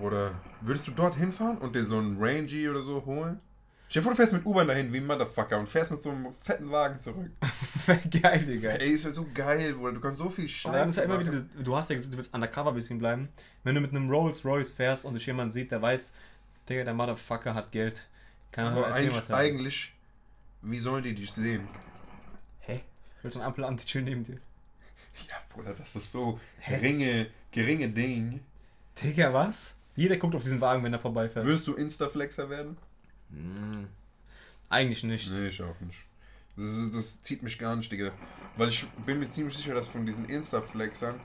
S1: Oder würdest du dort hinfahren und dir so einen Rangy oder so holen? Stell dir vor, du fährst mit U-Bahn dahin wie ein Motherfucker und fährst mit so einem fetten Wagen zurück.
S2: Geil, Digga.
S1: Ey, es wäre so geil, Bruder. Du kannst so viel
S2: Aber
S1: Scheiße
S2: dann ist ja immer wieder, du hast ja gesagt, du willst undercover ein bisschen bleiben. Wenn du mit einem Rolls Royce fährst und dich jemand sieht, der weiß, Digga, der Motherfucker hat Geld.
S1: Aber
S2: erzählen,
S1: eigentlich,
S2: was
S1: eigentlich, wie sollen die dich sehen?
S2: Hä? Willst du einen Ampel anti neben dir?
S1: Ja, Bruder, das ist so
S2: Hä?
S1: geringe, geringe Ding.
S2: Digga, was? Jeder guckt auf diesen Wagen, wenn er vorbeifährt.
S1: Würdest du Instaflexer werden?
S2: Hm. Eigentlich nicht.
S1: Nee, ich auch nicht. Das, das zieht mich gar nicht, Digga. Weil ich bin mir ziemlich sicher, dass von diesen Instaflexern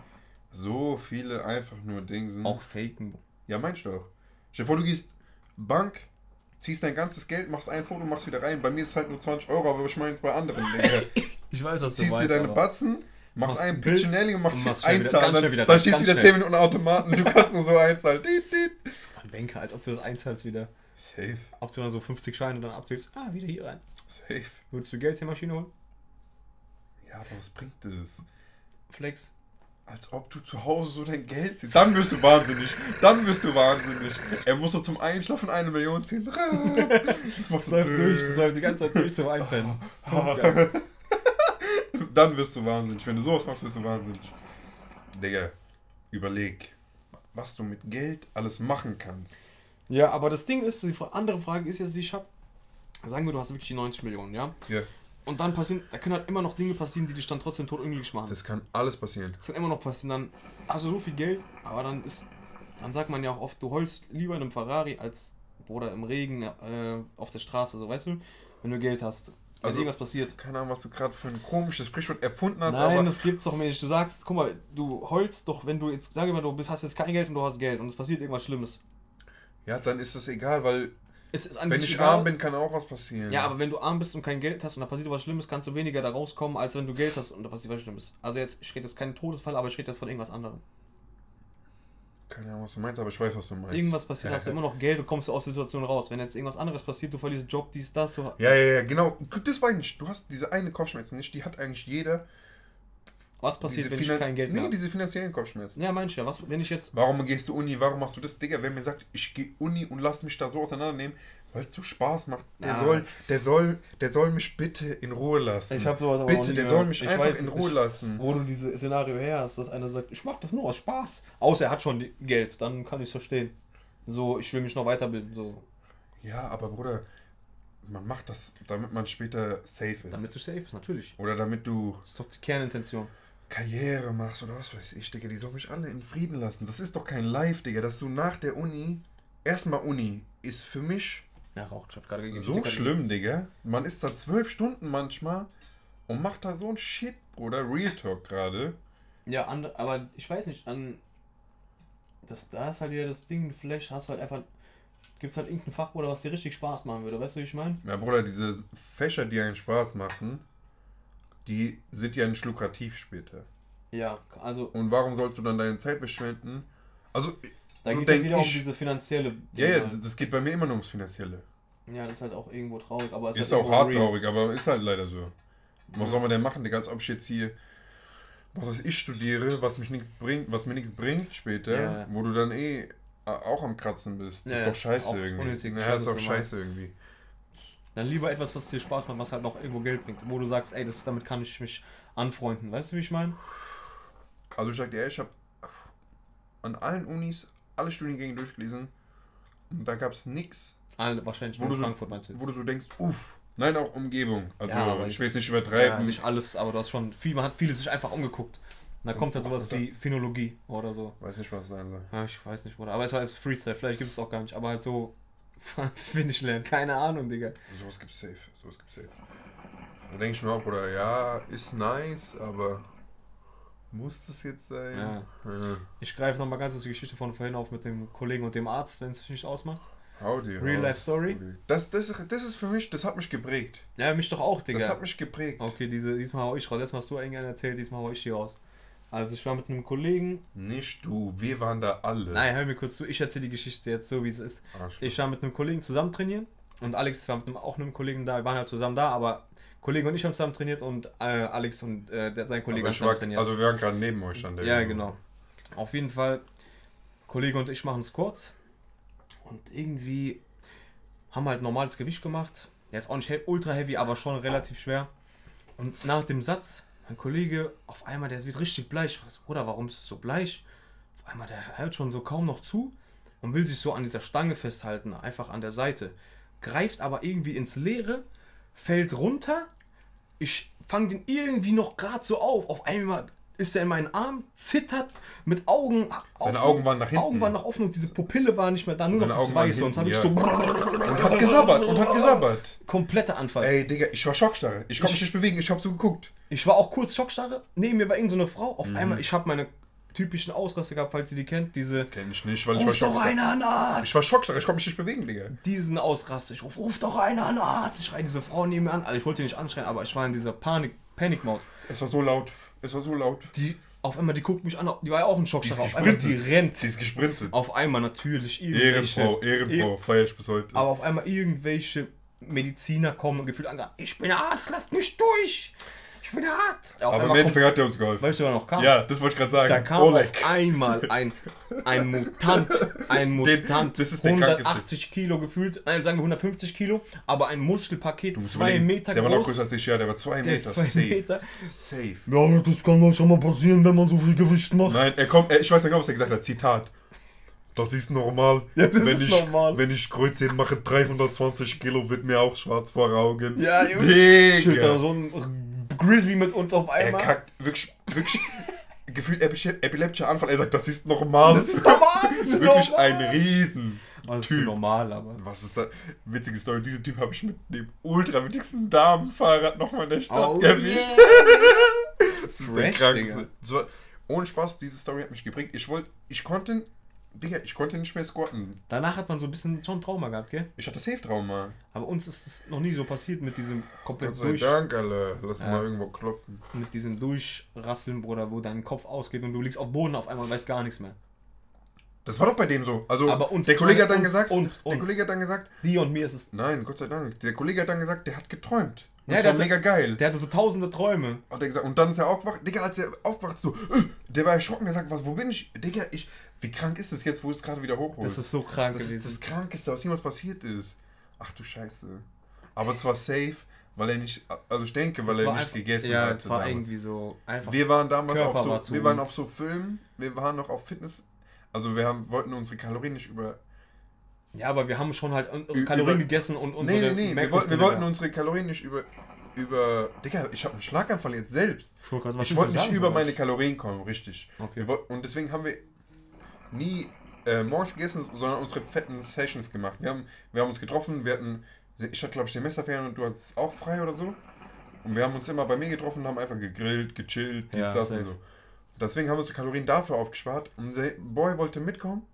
S1: so viele einfach nur Dinge sind.
S2: Auch faken.
S1: Ja, meinst du doch. Stell dir vor, du gehst Bank, ziehst dein ganzes Geld, machst ein Foto, machst wieder rein. Bei mir ist es halt nur 20 Euro, aber ich meine es bei anderen, Digga.
S2: Ich weiß, was du
S1: ziehst dir
S2: meinst,
S1: deine
S2: aber-
S1: Batzen, machst
S2: Machst ein Bild
S1: Piccinelli und machst,
S2: und machst
S1: einzahlen. Dann,
S2: wieder,
S1: dann stehst du wieder
S2: schnell.
S1: 10 Minuten Automaten du kannst nur so einzahlen. Diet, diet.
S2: Ein Banker, als ob du das einzahlst wieder.
S1: Safe,
S2: Ob du dann so 50 Scheine dann abzählst. Ah, wieder hier rein.
S1: Safe.
S2: Würdest du Geldmaschine holen?
S1: Ja, aber was bringt das?
S2: Flex.
S1: Als ob du zu Hause so dein Geld ziehst. Dann wirst du wahnsinnig. Dann wirst du wahnsinnig. Er muss so zum Einschlafen eine Million ziehen. Das macht
S2: Das
S1: so
S2: läuft durch, das läuft die ganze Zeit durch zum Einpennen.
S1: Dann wirst du wahnsinnig. Wenn du sowas machst, wirst du wahnsinnig. Digga, überleg, was du mit Geld alles machen kannst.
S2: Ja, aber das Ding ist, die andere Frage ist jetzt, die ich habe. Sagen wir, du hast wirklich die 90 Millionen, ja?
S1: Ja.
S2: Und dann passieren, da können halt immer noch Dinge passieren, die dich dann trotzdem totunglücklich machen. Das,
S1: Das kann alles passieren.
S2: kann immer noch passieren. Dann hast du so viel Geld, aber dann ist dann sagt man ja auch oft, du holst lieber in einem Ferrari als oder im Regen äh, auf der Straße, so weißt du, wenn du Geld hast. Wenn
S1: Also-
S2: irgendwas passiert.
S1: Keine Ahnung, was du gerade für ein komisches Sprichwort erfunden hast,
S2: Nein,
S1: aber
S2: das gibt's doch nicht. Du sagst, guck mal, du holst doch, wenn du jetzt, sag mal, du hast jetzt kein Geld und du hast Geld und es passiert irgendwas Schlimmes.
S1: ja, dann ist das egal, weil
S2: Es ist an
S1: wenn ich
S2: egal.
S1: arm bin, kann auch was passieren.
S2: Ja, aber wenn du arm bist und kein Geld hast und da passiert was Schlimmes, kannst du weniger da rauskommen, als wenn du Geld hast und da passiert was Schlimmes. Also jetzt, ich rede jetzt keinen Todesfall, aber ich rede jetzt von irgendwas anderem.
S1: Keine Ahnung, was du meinst, aber ich weiß, was du meinst.
S2: Irgendwas passiert, hast du immer noch Geld, du kommst aus der Situation raus. Wenn jetzt irgendwas anderes passiert, du verlierst Job, dies, das, du,
S1: Ja, ja, ja, genau. Das war nicht. Du hast diese eine Kopfschmerzen nicht, die hat eigentlich jeder.
S2: Was passiert,
S1: diese
S2: wenn ich kein Geld
S1: Nee,
S2: mehr habe?
S1: diese finanziellen Kopfschmerzen.
S2: Ja, meinst du ja, was, wenn ich jetzt,
S1: Warum gehst du Uni? Warum machst du das, Digga? Wenn mir sagt, ich gehe Uni und lass mich da so auseinandernehmen, weil es so Spaß macht. Der
S2: Ja.
S1: soll, der soll, der soll mich bitte in Ruhe lassen.
S2: Ich hab sowas aber
S1: Bitte,
S2: nie
S1: der
S2: gehört.
S1: soll mich
S2: Ich
S1: einfach in Ruhe
S2: nicht.
S1: lassen.
S2: wo du dieses Szenario her hast, dass einer sagt, ich mach das nur aus Spaß. Außer er hat schon Geld, dann kann ich es verstehen. So, ich will mich noch weiterbilden, so,
S1: Ja, aber Bruder, man macht das, damit man später safe ist.
S2: damit du safe bist, natürlich.
S1: Oder damit du
S2: Das ist doch die Kernintention.
S1: Karriere machst oder was weiß ich, Digga. Die sollen mich alle in Frieden lassen. Das ist doch kein Live, Digga, dass du nach der Uni. Erstmal Uni ist für mich
S2: Ja, raucht, ich hab gerade gegeben.
S1: so schlimm, Digga. Man ist da zwölf Stunden manchmal und macht da so ein Shit, Bruder. Real Talk gerade.
S2: Ja, andere, aber ich weiß nicht, an. Das, da ist halt wieder das Ding, vielleicht hast du halt einfach. Gibt's halt irgendein Fach, oder was dir richtig Spaß machen würde, weißt du, wie ich meine?
S1: Ja, Bruder, diese Fächer, die einen Spaß machen, die sind ja nicht lukrativ später.
S2: Ja, also
S1: Und warum sollst du dann deine Zeit verschwenden? Also,
S2: da
S1: so
S2: geht es wieder um
S1: ich.
S2: diese finanzielle.
S1: Ja, ja, das geht bei mir immer nur ums Finanzielle.
S2: ja, das ist halt auch irgendwo traurig, aber es
S1: Ist
S2: halt
S1: auch hart
S2: real.
S1: traurig, aber ist halt leider so. Was soll man denn machen, Digga, als ob ich jetzt hier, was weiß ich, studiere, was mich nichts bringt, was mir nichts bringt später,
S2: Ja, ja.
S1: wo du dann eh äh, auch am Kratzen bist. Das
S2: Ja,
S1: ist doch scheiße irgendwie.
S2: unnötig,
S1: Ja, ist auch scheiße irgendwie.
S2: Dann lieber etwas, was dir Spaß macht, was halt noch irgendwo Geld bringt, wo du sagst, ey, das, damit kann ich mich anfreunden. Weißt du, wie ich meine?
S1: Also ich sag dir ich habe an allen Unis alle Studiengänge durchgelesen und da gab es nichts,
S2: Alle, wahrscheinlich
S1: Wo
S2: nur
S1: so-
S2: Frankfurt meinst du jetzt.
S1: wo du so denkst, uff. Nein, auch Umgebung. Also
S2: Ja,
S1: ich will es nicht
S2: ja,
S1: übertreiben.
S2: nicht alles, aber du hast schon viel, man hat vieles sich einfach umgeguckt. Und da kommt halt sowas wie Phonologie oder so.
S1: Weiß nicht, was es sein soll.
S2: Ja, ich weiß nicht, oder. Aber es heißt Freestyle, vielleicht gibt es auch gar nicht, aber halt so Finnisch lernen, keine Ahnung, Digga.
S1: Sowas gibt's safe. Sowas gibt's safe. Da denke ich mir auch, Bruder, ja, ist nice, aber muss das jetzt sein?
S2: Ja.
S1: Ja.
S2: Ich greife nochmal ganz kurz die Geschichte von vorhin auf mit dem Kollegen und dem Arzt, wenn es sich nicht ausmacht.
S1: Howdy.
S2: Real life story?
S1: Das, das, das ist für mich, das hat mich geprägt.
S2: Ja, mich doch auch, Digga.
S1: Das hat mich geprägt.
S2: Okay, diese, diesmal hau ich raus. Letztes Mal hast du irgendwann erzählt, diesmal hau ich die raus. Also ich war mit einem Kollegen.
S1: Nicht du, wir waren da alle.
S2: Nein, hör mir kurz zu, ich erzähle die Geschichte jetzt so, wie es ist.
S1: Arschloch.
S2: Ich war mit einem Kollegen zusammen trainieren und Alex war mit einem, auch einem Kollegen da. Wir waren halt zusammen da, aber Kollege und ich haben zusammen trainiert und äh, Alex und äh, der, sein Kollege haben zusammen
S1: war,
S2: trainiert.
S1: also wir waren gerade neben euch an der
S2: ja,
S1: Übung.
S2: genau. Auf jeden Fall, Kollege und ich machen Squats und irgendwie haben halt normales Gewicht gemacht. Der ist auch nicht ultra heavy, aber schon relativ schwer. Und nach dem Satz, mein Kollege, auf einmal, der wird richtig bleich. So, Bruder, warum ist es so bleich? Auf einmal, der hält schon so kaum noch zu und will sich so an dieser Stange festhalten, einfach an der Seite. Greift aber irgendwie ins Leere, fällt runter. Ich fange den irgendwie noch gerade so auf. Auf einmal ist er in meinen Arm, zittert, mit Augen.
S1: Seine
S2: offen.
S1: Augen waren nach hinten.
S2: Augen waren noch offen und diese Pupille war nicht mehr da, nur
S1: Seine
S2: noch das
S1: Augen waren
S2: Weiße. Und habe
S1: hinten,
S2: so.
S1: Und hat gesabbert, und hat gesabbert.
S2: Kompletter Anfall.
S1: Ey, Digga, ich war schockstarre. Ich konnte mich nicht bewegen, ich hab so geguckt.
S2: Ich war auch kurz Schockstarre. Neben mir war irgend so eine Frau.
S1: Mhm.
S2: Auf einmal, ich habe meine typischen Ausraster gehabt, falls ihr die kennt. Diese.
S1: Kenn ich nicht, weil ich war
S2: Ruf doch
S1: schockstarre.
S2: einer an Arzt!
S1: Ich war schockstarre, ich konnte mich nicht bewegen, Digga.
S2: diesen Ausraster. Ich ruf, ruf doch einer an Arzt! Ich schreie diese Frau neben mir an. Also ich wollte die nicht anschreien, aber ich war in dieser Panik, Panic-Mode.
S1: Es war so laut. Es war so laut.
S2: Die, auf einmal, die guckt mich an. Die war ja auch ein Schockstarre. Auf einmal, die rennt.
S1: Die ist gesprintet.
S2: Auf einmal natürlich irgendwelche.
S1: Ehrenfrau, Ehrenfrau, feier ich bis heute.
S2: Aber auf einmal irgendwelche Mediziner kommen und gefühlt an. Ich bin Arzt, lasst mich durch! Ich bin der Arzt! Auf
S1: Aber im Endeffekt hat er uns geholfen.
S2: weißt du, wer noch kam?
S1: Ja, das wollte ich gerade sagen.
S2: Da kam
S1: Oleg.
S2: auf einmal ein, ein Mutant, ein Mutant,
S1: das ist der
S2: 180 Kilo gefühlt, nein, sagen wir 150 Kilo, aber ein Muskelpaket, zwei
S1: überlegen,
S2: Meter
S1: Der war noch
S2: groß.
S1: größer als ich, ja, der war zwei
S2: der
S1: Meter.
S2: ist zwei
S1: safe.
S2: Meter.
S1: Safe.
S2: Ja, das kann manchmal mal passieren, wenn man so viel Gewicht macht.
S1: Nein, er kommt, ich weiß nicht was er gesagt hat. Zitat. Das ist normal.
S2: Ja, das
S1: wenn
S2: ist
S1: ich,
S2: normal.
S1: Wenn ich Kreuzheben mache, 320 Kilo, wird mir auch schwarz vor Augen.
S2: Ja, Junge.
S1: Digga.
S2: Shit, da so ein Grizzly mit uns auf
S1: Er
S2: einmal.
S1: kackt wirklich, wirklich gefühlt epi- epileptischer Anfall. Er sagt, das ist normal.
S2: Das ist normal,
S1: das ist wirklich
S2: normal.
S1: ein Riesen.
S2: Was ist
S1: Typ.
S2: normal, aber.
S1: Was ist da? Witzige Story. Diesen Typ habe ich mit dem ultra witzigsten Damenfahrrad nochmal in der Stadt
S2: Oh,
S1: erwischt. Der
S2: Fresh.
S1: So, ohne Spaß, diese Story hat mich geprägt. Ich wollte, ich konnte, Digga, ich konnte nicht mehr squatten.
S2: Danach hat man so ein bisschen schon Trauma gehabt, gell?
S1: Ich hatte Safe-Trauma.
S2: Aber uns ist es noch nie so passiert mit diesem
S1: Gott
S2: komplett
S1: sei
S2: durch,
S1: Dank, Alter. Lass
S2: Ja.
S1: mal irgendwo klopfen.
S2: mit diesem Durchrasseln, Bruder, wo dein Kopf ausgeht und du liegst auf Boden auf einmal und weißt gar nichts mehr.
S1: Das war doch bei dem so. Also,
S2: Aber uns-
S1: der Kollege hat dann
S2: uns-
S1: gesagt,
S2: uns-
S1: der. Kollege hat dann gesagt,
S2: Dir und mir ist es.
S1: nein, Gott sei Dank. Der Kollege hat dann gesagt, der hat geträumt. Und
S2: Ja,
S1: das
S2: der
S1: war
S2: hatte-
S1: mega geil.
S2: Der hatte so tausende Träume.
S1: Hat er gesagt. Und dann ist er aufgewacht. Digga, als er aufwacht, so, äh, der war erschrocken, der sagt, was, wo bin ich? Digga, ich, wie krank ist das jetzt, wo du es gerade wieder hochholst?
S2: Das ist so krank
S1: das ist
S2: gewesen.
S1: das Krankeste, was jemals passiert ist. Ach du Scheiße. Aber zwar safe, weil er nicht, also ich denke, weil
S2: Das
S1: er
S2: war
S1: nicht
S2: einfach-
S1: gegessen
S2: Ja,
S1: hat.
S2: es war
S1: damals.
S2: irgendwie so einfach.
S1: Wir waren damals
S2: Körper
S1: auf
S2: war
S1: so,
S2: zu
S1: wir waren auf so Filmen, wir waren noch auf Fitness, also wir haben, wollten unsere Kalorien nicht über,
S2: ja, aber wir haben schon halt Kalorien
S1: über-
S2: gegessen und
S1: nee,
S2: unsere
S1: nee, nee, wir
S2: Macros
S1: wollten, wir wollten unsere Kalorien nicht über, über, Digga, ich habe einen Schlaganfall jetzt selbst.
S2: Ich wollte
S1: nicht über meine Kalorien kommen, richtig.
S2: Okay.
S1: Wir und deswegen haben wir nie äh, morgens gegessen, sondern unsere fetten Sessions gemacht. Wir haben, wir haben uns getroffen, wir hatten, ich hatte glaube ich Semesterferien und du hattest auch frei oder so. Und wir haben uns immer bei mir getroffen und haben einfach gegrillt, gechillt, dies,
S2: Ja,
S1: das
S2: safe.
S1: und so. Deswegen haben wir unsere Kalorien dafür aufgespart. Und der Boy wollte mitkommen,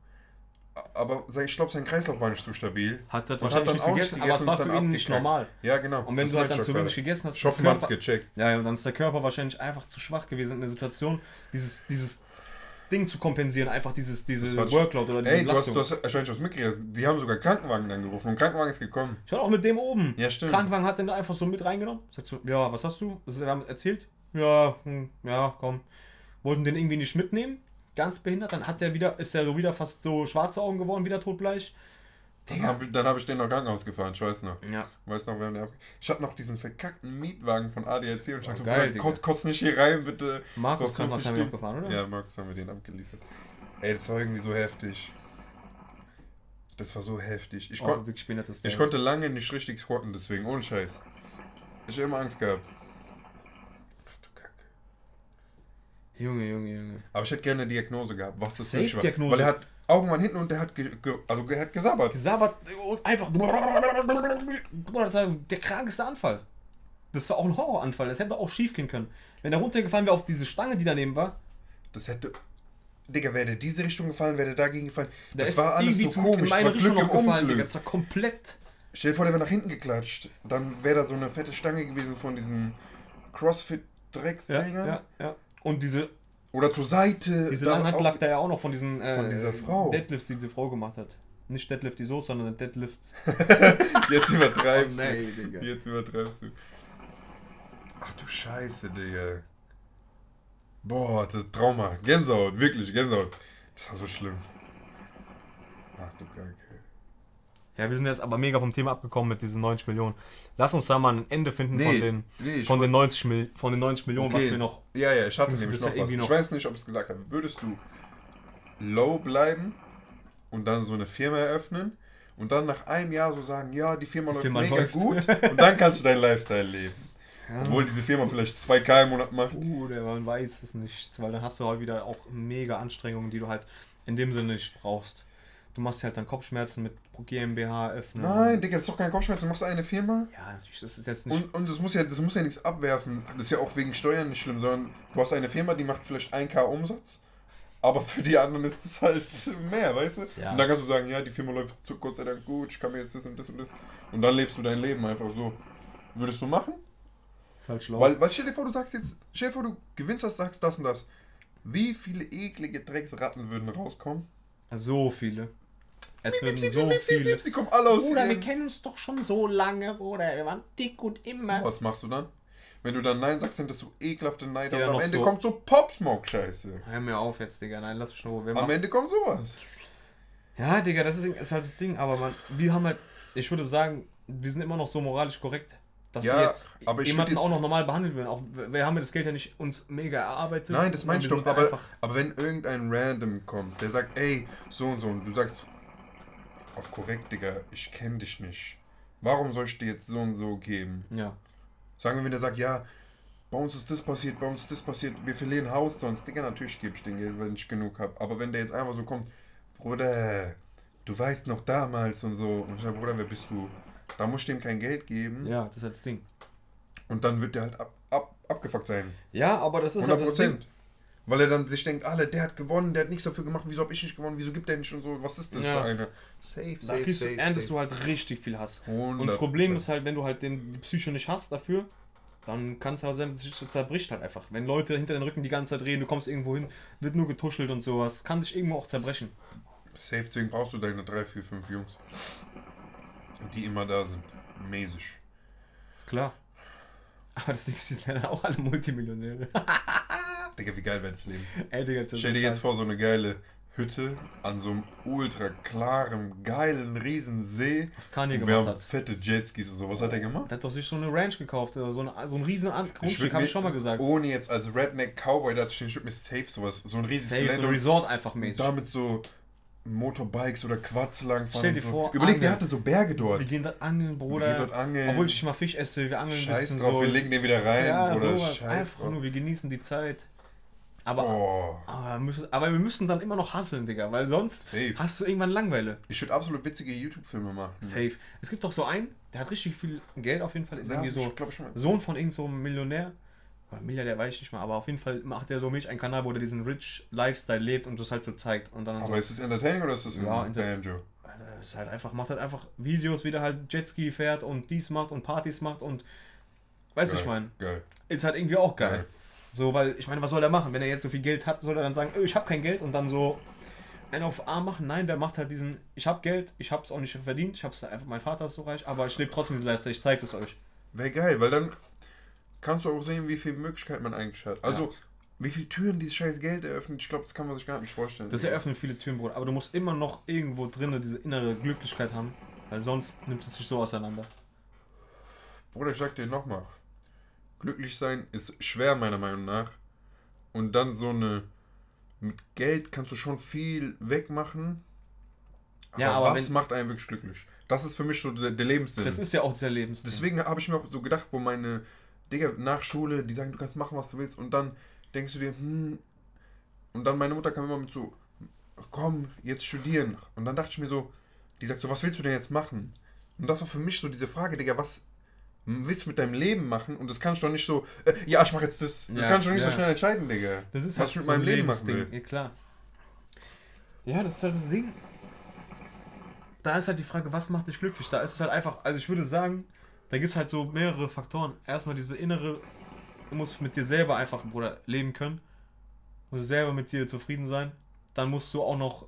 S1: aber ich glaube, sein Kreislauf war nicht so stabil.
S2: Hat das wahrscheinlich
S1: hat auch
S2: gegessen,
S1: nicht
S2: aber es
S1: gegessen
S2: war für ihn nicht normal.
S1: Ja, genau.
S2: Und wenn
S1: Das
S2: du halt dann zu wenig gegessen hast, Körper-
S1: gecheckt.
S2: Ja, und dann ist der Körper wahrscheinlich einfach zu schwach gewesen in der Situation, dieses, dieses Ding zu kompensieren, einfach dieses, dieses Workload oder diese
S1: Ey, du hast,
S2: Belastung.
S1: du hast wahrscheinlich was mitgekriegt. Die haben sogar Krankenwagen angerufen und Krankenwagen ist gekommen.
S2: Ich war auch mit dem oben.
S1: Ja, stimmt.
S2: Krankenwagen hat den einfach so mit reingenommen. Sagt so, ja, was hast du? Das ist, wir haben erzählt. Ja, hm, ja, komm. Wollten den irgendwie nicht mitnehmen. Ganz behindert. Dann hat der wieder, ist er so wieder fast so schwarze Augen geworden, wieder totbleich.
S1: Dann habe dann hab ich den noch Krankenhaus gefahren, ich weiß noch.
S2: Ja.
S1: Weiß noch, ab- Ich hatte noch diesen verkackten Mietwagen von ADAC und ich
S2: Oh,
S1: dachte so,
S2: geil,
S1: Bruder, kotz, nicht hier rein, bitte.
S2: Markus
S1: Sonst
S2: Krankenhaus
S1: müsste
S2: haben
S1: ich
S2: wir abgefahren, oder?
S1: Ja, Markus haben wir den abgeliefert. Ey, das war irgendwie so heftig. Das war so heftig. Ich,
S2: Oh,
S1: kon ich konnte lange nicht richtig squatten, deswegen, ohne Scheiß. Ich habe immer Angst gehabt. Ach du Kacke.
S2: Junge, Junge, Junge.
S1: Aber ich hätte gerne eine Diagnose gehabt, was das wirklich war.
S2: Diagnose.
S1: Weil er hat Augenmann hinten und der hat, ge ge also er hat gesabbert.
S2: Gesabbert und einfach. Das war der krankeste Anfall. Das war auch ein Horroranfall. Das hätte auch schief gehen können. Wenn er runtergefallen wäre auf diese Stange, die daneben war,
S1: Das hätte. Digga, wäre der diese Richtung gefallen, wäre der dagegen gefallen.
S2: der
S1: das war alles so komisch.
S2: in
S1: Das war
S2: meine Richtung
S1: Glück
S2: noch gefallen, Digga. Das war komplett.
S1: Stell dir vor, der wäre nach hinten geklatscht. Dann wäre da so eine fette Stange gewesen von diesen
S2: Ja,
S1: Crossfit-Drecksdingern.
S2: ja, ja. Und diese,
S1: Oder zur Seite.
S2: diese
S1: auch-
S2: lag da ja auch noch von diesen äh,
S1: Von dieser Frau.
S2: Deadlifts, die diese Frau gemacht hat. Nicht Deadlift die so, sondern Deadlifts.
S1: Jetzt übertreibst
S2: Oh, nee,
S1: du.
S2: Digga.
S1: Jetzt übertreibst du. Ach du Scheiße, Digga. Boah, das Trauma. Gänsehaut, wirklich, Gänsehaut. Das war so schlimm. Ach du Kacke.
S2: Ja, wir sind jetzt aber mega vom Thema abgekommen mit diesen 90 Millionen. Lass uns da mal ein Ende finden von den,
S1: nee,
S2: von, den 90 Mil von den 90 Millionen, was
S1: Okay.
S2: wir noch.
S1: Ja, ja, ich hatte nämlich noch
S2: ja
S1: was.
S2: irgendwie
S1: Ich
S2: noch-
S1: weiß nicht, ob ich es gesagt habe. Würdest du low bleiben und dann so eine Firma eröffnen und dann nach einem Jahr so sagen, ja, die Firma läuft
S2: Firma
S1: mega
S2: läuft.
S1: gut und dann kannst du deinen Lifestyle leben. Obwohl diese Firma vielleicht 2K im Monat macht.
S2: Uh, der man weiß es nicht, weil dann hast du halt wieder auch mega Anstrengungen, die du halt in dem Sinne nicht brauchst. Du machst halt dann Kopfschmerzen mit GmbH öffnen.
S1: Nein, Digga, das ist doch kein Kopfschmerz. Du machst eine Firma
S2: Ja, natürlich, das ist jetzt nicht.
S1: und, und das, muss ja, das muss ja nichts abwerfen. Das ist ja auch wegen Steuern nicht schlimm, sondern du hast eine Firma, die macht vielleicht 1K Umsatz. Aber für die anderen ist es halt mehr, weißt du?
S2: Ja.
S1: Und dann kannst du sagen, ja, die Firma läuft so Gott sei Dank gut, ich kann mir jetzt das und das und das. Und dann lebst du dein Leben einfach so. Würdest du machen?
S2: halt schlau.
S1: Weil, weil stell dir vor, du sagst jetzt, stell dir vor, du gewinnst das, sagst das und das. Wie viele eklige Drecksratten würden rauskommen?
S2: so viele. Es werden so viele.
S1: Die kommen alle aus
S2: Bruder, wir kennen uns doch schon so lange, Bruder. Wir waren dick und immer.
S1: Was machst du dann? Wenn du dann Nein sagst, sind das so ekelhafte Neider
S2: Ja,
S1: und am Ende
S2: so-
S1: kommt so Popsmoke-Scheiße.
S2: Hör mir auf jetzt, Digga. Nein, lass mich. Wir
S1: Am
S2: machen-
S1: Ende kommt sowas.
S2: Ja, Digga, das ist, ist halt das Ding. Aber man, wir haben halt, ich würde sagen, wir sind immer noch so moralisch korrekt, dass
S1: Ja,
S2: wir jetzt jemanden
S1: jetzt-
S2: auch noch normal behandeln würden. Auch wir haben ja das Geld ja nicht uns mega erarbeitet.
S1: Nein, das ich
S2: Wir
S1: doch. Aber,
S2: einfach-
S1: aber wenn irgendein Random kommt, der sagt, ey, so und so, und du sagst, auf korrekt, Digga, ich kenne dich nicht. Warum soll ich dir jetzt so und so geben?
S2: Ja.
S1: Sagen wir, wenn der sagt, ja, bei uns ist das passiert, bei uns ist das passiert, wir verlieren Haus sonst. Digga, natürlich gebe ich den Geld, wenn ich genug habe. Aber wenn der jetzt einfach so kommt, Bruder, du weißt noch damals und so. Und ich sage, Bruder, wer bist du? Da muss ich dem kein Geld geben.
S2: Ja, das ist halt das Ding.
S1: Und dann wird der halt ab, ab, abgefuckt sein.
S2: Ja, aber das ist
S1: 100
S2: halt das Ding.
S1: Weil er dann sich denkt, alle, der hat gewonnen, der hat nichts dafür gemacht, wieso hab ich nicht gewonnen, wieso gibt der nicht und so, was ist das
S2: Ja.
S1: für eine? Safe,
S2: Da
S1: safe,
S2: du,
S1: safe,
S2: erntest
S1: safe.
S2: du halt richtig viel Hass.
S1: 100%.
S2: Und das Problem ist halt, wenn du halt den, die Psyche nicht hast dafür, dann kann es halt sein, dass sich das zerbricht halt einfach. Wenn Leute hinter den Rücken die ganze Zeit reden, du kommst irgendwo hin, wird nur getuschelt und sowas, kann dich irgendwo auch zerbrechen.
S1: Safe, deswegen brauchst du deine 3, 4, 5 Jungs. Die immer da sind. Mäßig.
S2: Klar. Aber das die sind leider auch alle Multimillionäre.
S1: Digga, wie geil wäre das Leben.
S2: Ey, Digga,
S1: Stell dir jetzt vor, so eine geile Hütte an so einem ultra klaren, geilen, riesen See.
S2: Was Kanye gemacht hat.
S1: fette Jetskis und so. Was hat er gemacht?
S2: Der hat doch sich so eine Ranch gekauft, oder so, eine, so ein riesen Grundstück, habe ich schon mal gesagt.
S1: Ohne jetzt als Redneck Cowboy da zu stehen, ich würde mir safe sowas, so ein riesiges
S2: Safe, so ein
S1: und
S2: Resort einfach mäßig.
S1: damit so Motorbikes oder Quads langfahren.
S2: Stell
S1: und
S2: dir
S1: so.
S2: vor,
S1: Überleg, der
S2: Angeln.
S1: hatte so Berge dort.
S2: Wir gehen dort angeln, Bruder.
S1: Wir gehen dort angeln.
S2: Obwohl ich mal Fisch esse, wir angeln
S1: Scheiß drauf,
S2: so.
S1: wir legen den wieder rein.
S2: ja,
S1: oder
S2: sowas.
S1: Scheiß
S2: Einfach
S1: drauf.
S2: nur, wir genießen die Zeit. Aber,
S1: Oh.
S2: aber, wir müssen, aber wir müssen dann immer noch hasseln, Digga, weil sonst
S1: Safe.
S2: hast du irgendwann Langeweile.
S1: Ich würde absolut witzige YouTube-Filme machen.
S2: Safe. Es gibt doch so einen, der hat richtig viel Geld auf jeden Fall, ist
S1: Ja,
S2: irgendwie so. Sohn von irgendeinem so Millionär. Oder Milliardär weiß ich nicht mal, aber auf jeden Fall macht er so mich einen Kanal, wo der diesen Rich Lifestyle lebt und das halt so zeigt. Und dann
S1: Aber
S2: so,
S1: ist das Entertaining oder ist das
S2: Ja,
S1: ein Banjo?
S2: Ist halt einfach, macht halt einfach Videos, wie der halt Jetski fährt und dies macht und Partys macht und weißt du, ich meine,
S1: Geil.
S2: ist halt irgendwie auch geil.
S1: Geil.
S2: So, weil ich meine, was soll er machen? Wenn er jetzt so viel Geld hat, soll er dann sagen, "Ö, ich habe kein Geld und dann so einen auf arm machen? Nein, der macht halt diesen, ich habe Geld, ich habe es auch nicht verdient, ich habe es einfach, mein Vater ist so reich, aber ich lebe trotzdem diesen Lifestyle, ich zeige es euch.
S1: Wäre geil, weil dann kannst du auch sehen, wie viele Möglichkeiten man eigentlich hat. Also, wie viele Türen dieses scheiß Geld eröffnet, ich glaube, das kann man sich gar nicht vorstellen.
S2: Das eröffnet viele Türen, Bruder, aber du musst immer noch irgendwo drinnen diese innere Glücklichkeit haben, weil sonst nimmt es sich so auseinander.
S1: Bruder, ich sag dir nochmal. Glücklich sein ist schwer, meiner Meinung nach. Und dann so eine. Mit Geld kannst du schon viel wegmachen. Aber,
S2: Ja, aber
S1: was macht einen wirklich glücklich? Das ist für mich so der, der Lebenssinn.
S2: Das ist ja auch dieser Lebensstil.
S1: Deswegen habe ich mir auch so gedacht, wo meine Digga nach Schule, die sagen, du kannst machen, was du willst. Und dann denkst du dir, hm. Und dann meine Mutter kam immer mit so, komm, jetzt studieren. Und dann dachte ich mir so, die sagt so, was willst du denn jetzt machen? Und das war für mich so diese Frage, Digga, was willst du mit deinem Leben machen? Und das kannst du doch nicht so, äh, ja, ich mache jetzt das. Das
S2: Ja,
S1: kannst du doch nicht
S2: ja.
S1: so schnell entscheiden, Digga.
S2: Das ist
S1: was
S2: halt
S1: ich mit
S2: so
S1: meinem
S2: ein
S1: Leben machen will.
S2: Ja, klar. Ja, das ist halt das Ding. Da ist halt die Frage, was macht dich glücklich? Da ist es halt einfach, also ich würde sagen, da gibt es halt so mehrere Faktoren. Erstmal diese innere, du musst mit dir selber einfach, Bruder, leben können. Du musst selber mit dir zufrieden sein. Dann musst du auch noch,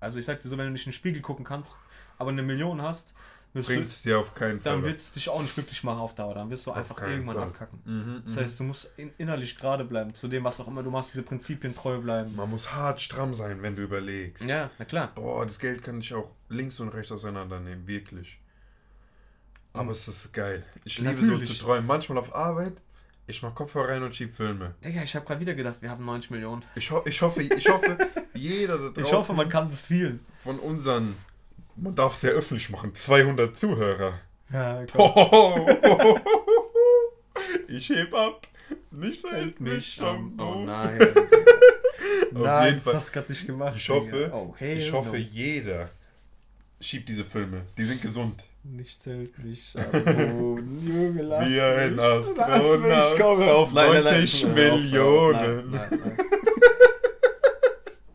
S2: also ich sag dir so, wenn du nicht in den Spiegel gucken kannst, aber eine Million hast, du,
S1: Bringt es dir auf keinen Fall.
S2: dann wird es dich auch nicht glücklich machen auf Dauer. Dann wirst du einfach
S1: keinen
S2: irgendwann
S1: Fall.
S2: abkacken.
S1: Mhm,
S2: Das heißt, du musst in, innerlich gerade bleiben, zu dem, was auch immer du machst, diese Prinzipien treu bleiben.
S1: Man muss hart stramm sein, wenn du überlegst.
S2: Ja, na klar.
S1: Boah, das Geld kann ich auch links und rechts auseinandernehmen, wirklich. Aber es ist geil. Ich liebe
S2: Natürlich.
S1: so zu träumen. Manchmal auf Arbeit, ich mach Kopfhörer rein und schieb Filme.
S2: Digga, ich habe gerade wieder gedacht, wir haben 90 Millionen.
S1: Ich, ho ich hoffe, ich hoffe, jeder da draußen
S2: Ich hoffe, man kann das fühlen.
S1: von unseren, man darf es ja öffentlich machen, 200 Zuhörer.
S2: Ja,
S1: Ich heb ab. Nicht
S2: Hält mich am. Oh nein. Nein, das hast du gerade nicht gemacht.
S1: Ich hoffe.
S2: Oh,
S1: ich hoffe,
S2: no.
S1: jeder schiebt diese Filme. Die sind gesund.
S2: Nicht zählt mich am Junge, lass
S1: Wie ein
S2: mich.
S1: Astronaut.
S2: Lass mich, komm auf. Nein, nein, nein,
S1: 90
S2: hör auf, hör auf,
S1: Millionen.
S2: Nein, nein, nein.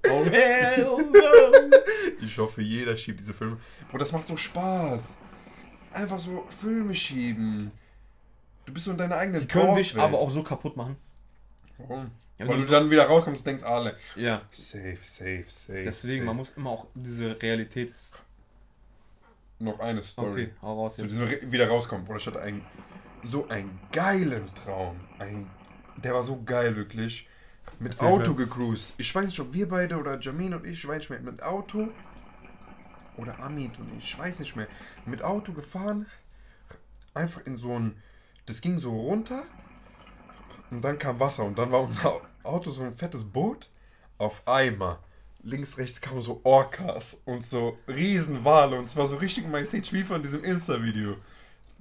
S2: Oh, hell no.
S1: Ich hoffe, jeder schiebt diese Filme. Bro, das macht so Spaß. Einfach so Filme schieben. Du bist so in deiner eigenen
S2: Die können dich aber auch so kaputt machen.
S1: Warum?
S2: Ja,
S1: Weil
S2: du so-
S1: dann wieder rauskommst und denkst, alle.
S2: Ja,
S1: Safe, safe, safe.
S2: deswegen,
S1: safe.
S2: man muss immer auch diese Realitäts...
S1: Noch eine Story.
S2: Okay, hau raus
S1: Zu
S2: jetzt.
S1: diesem Re- wieder rauskommen. Bruder, ich hatte einen, so einen geilen Traum. Ein, der war so geil, wirklich. Mit
S2: Erzähl
S1: Auto
S2: mir.
S1: gecruised. Ich weiß nicht, ob wir beide oder Jamin und ich, ich weiß nicht mehr, mit Auto oder Amit und ich, weiß nicht mehr. Mit Auto gefahren, einfach in so ein, das ging so runter und dann kam Wasser und dann war unser Auto so ein fettes Boot auf Eimer. Links, rechts kamen so Orcas und so Riesenwale und es war so richtig Message wie von diesem Insta-Video.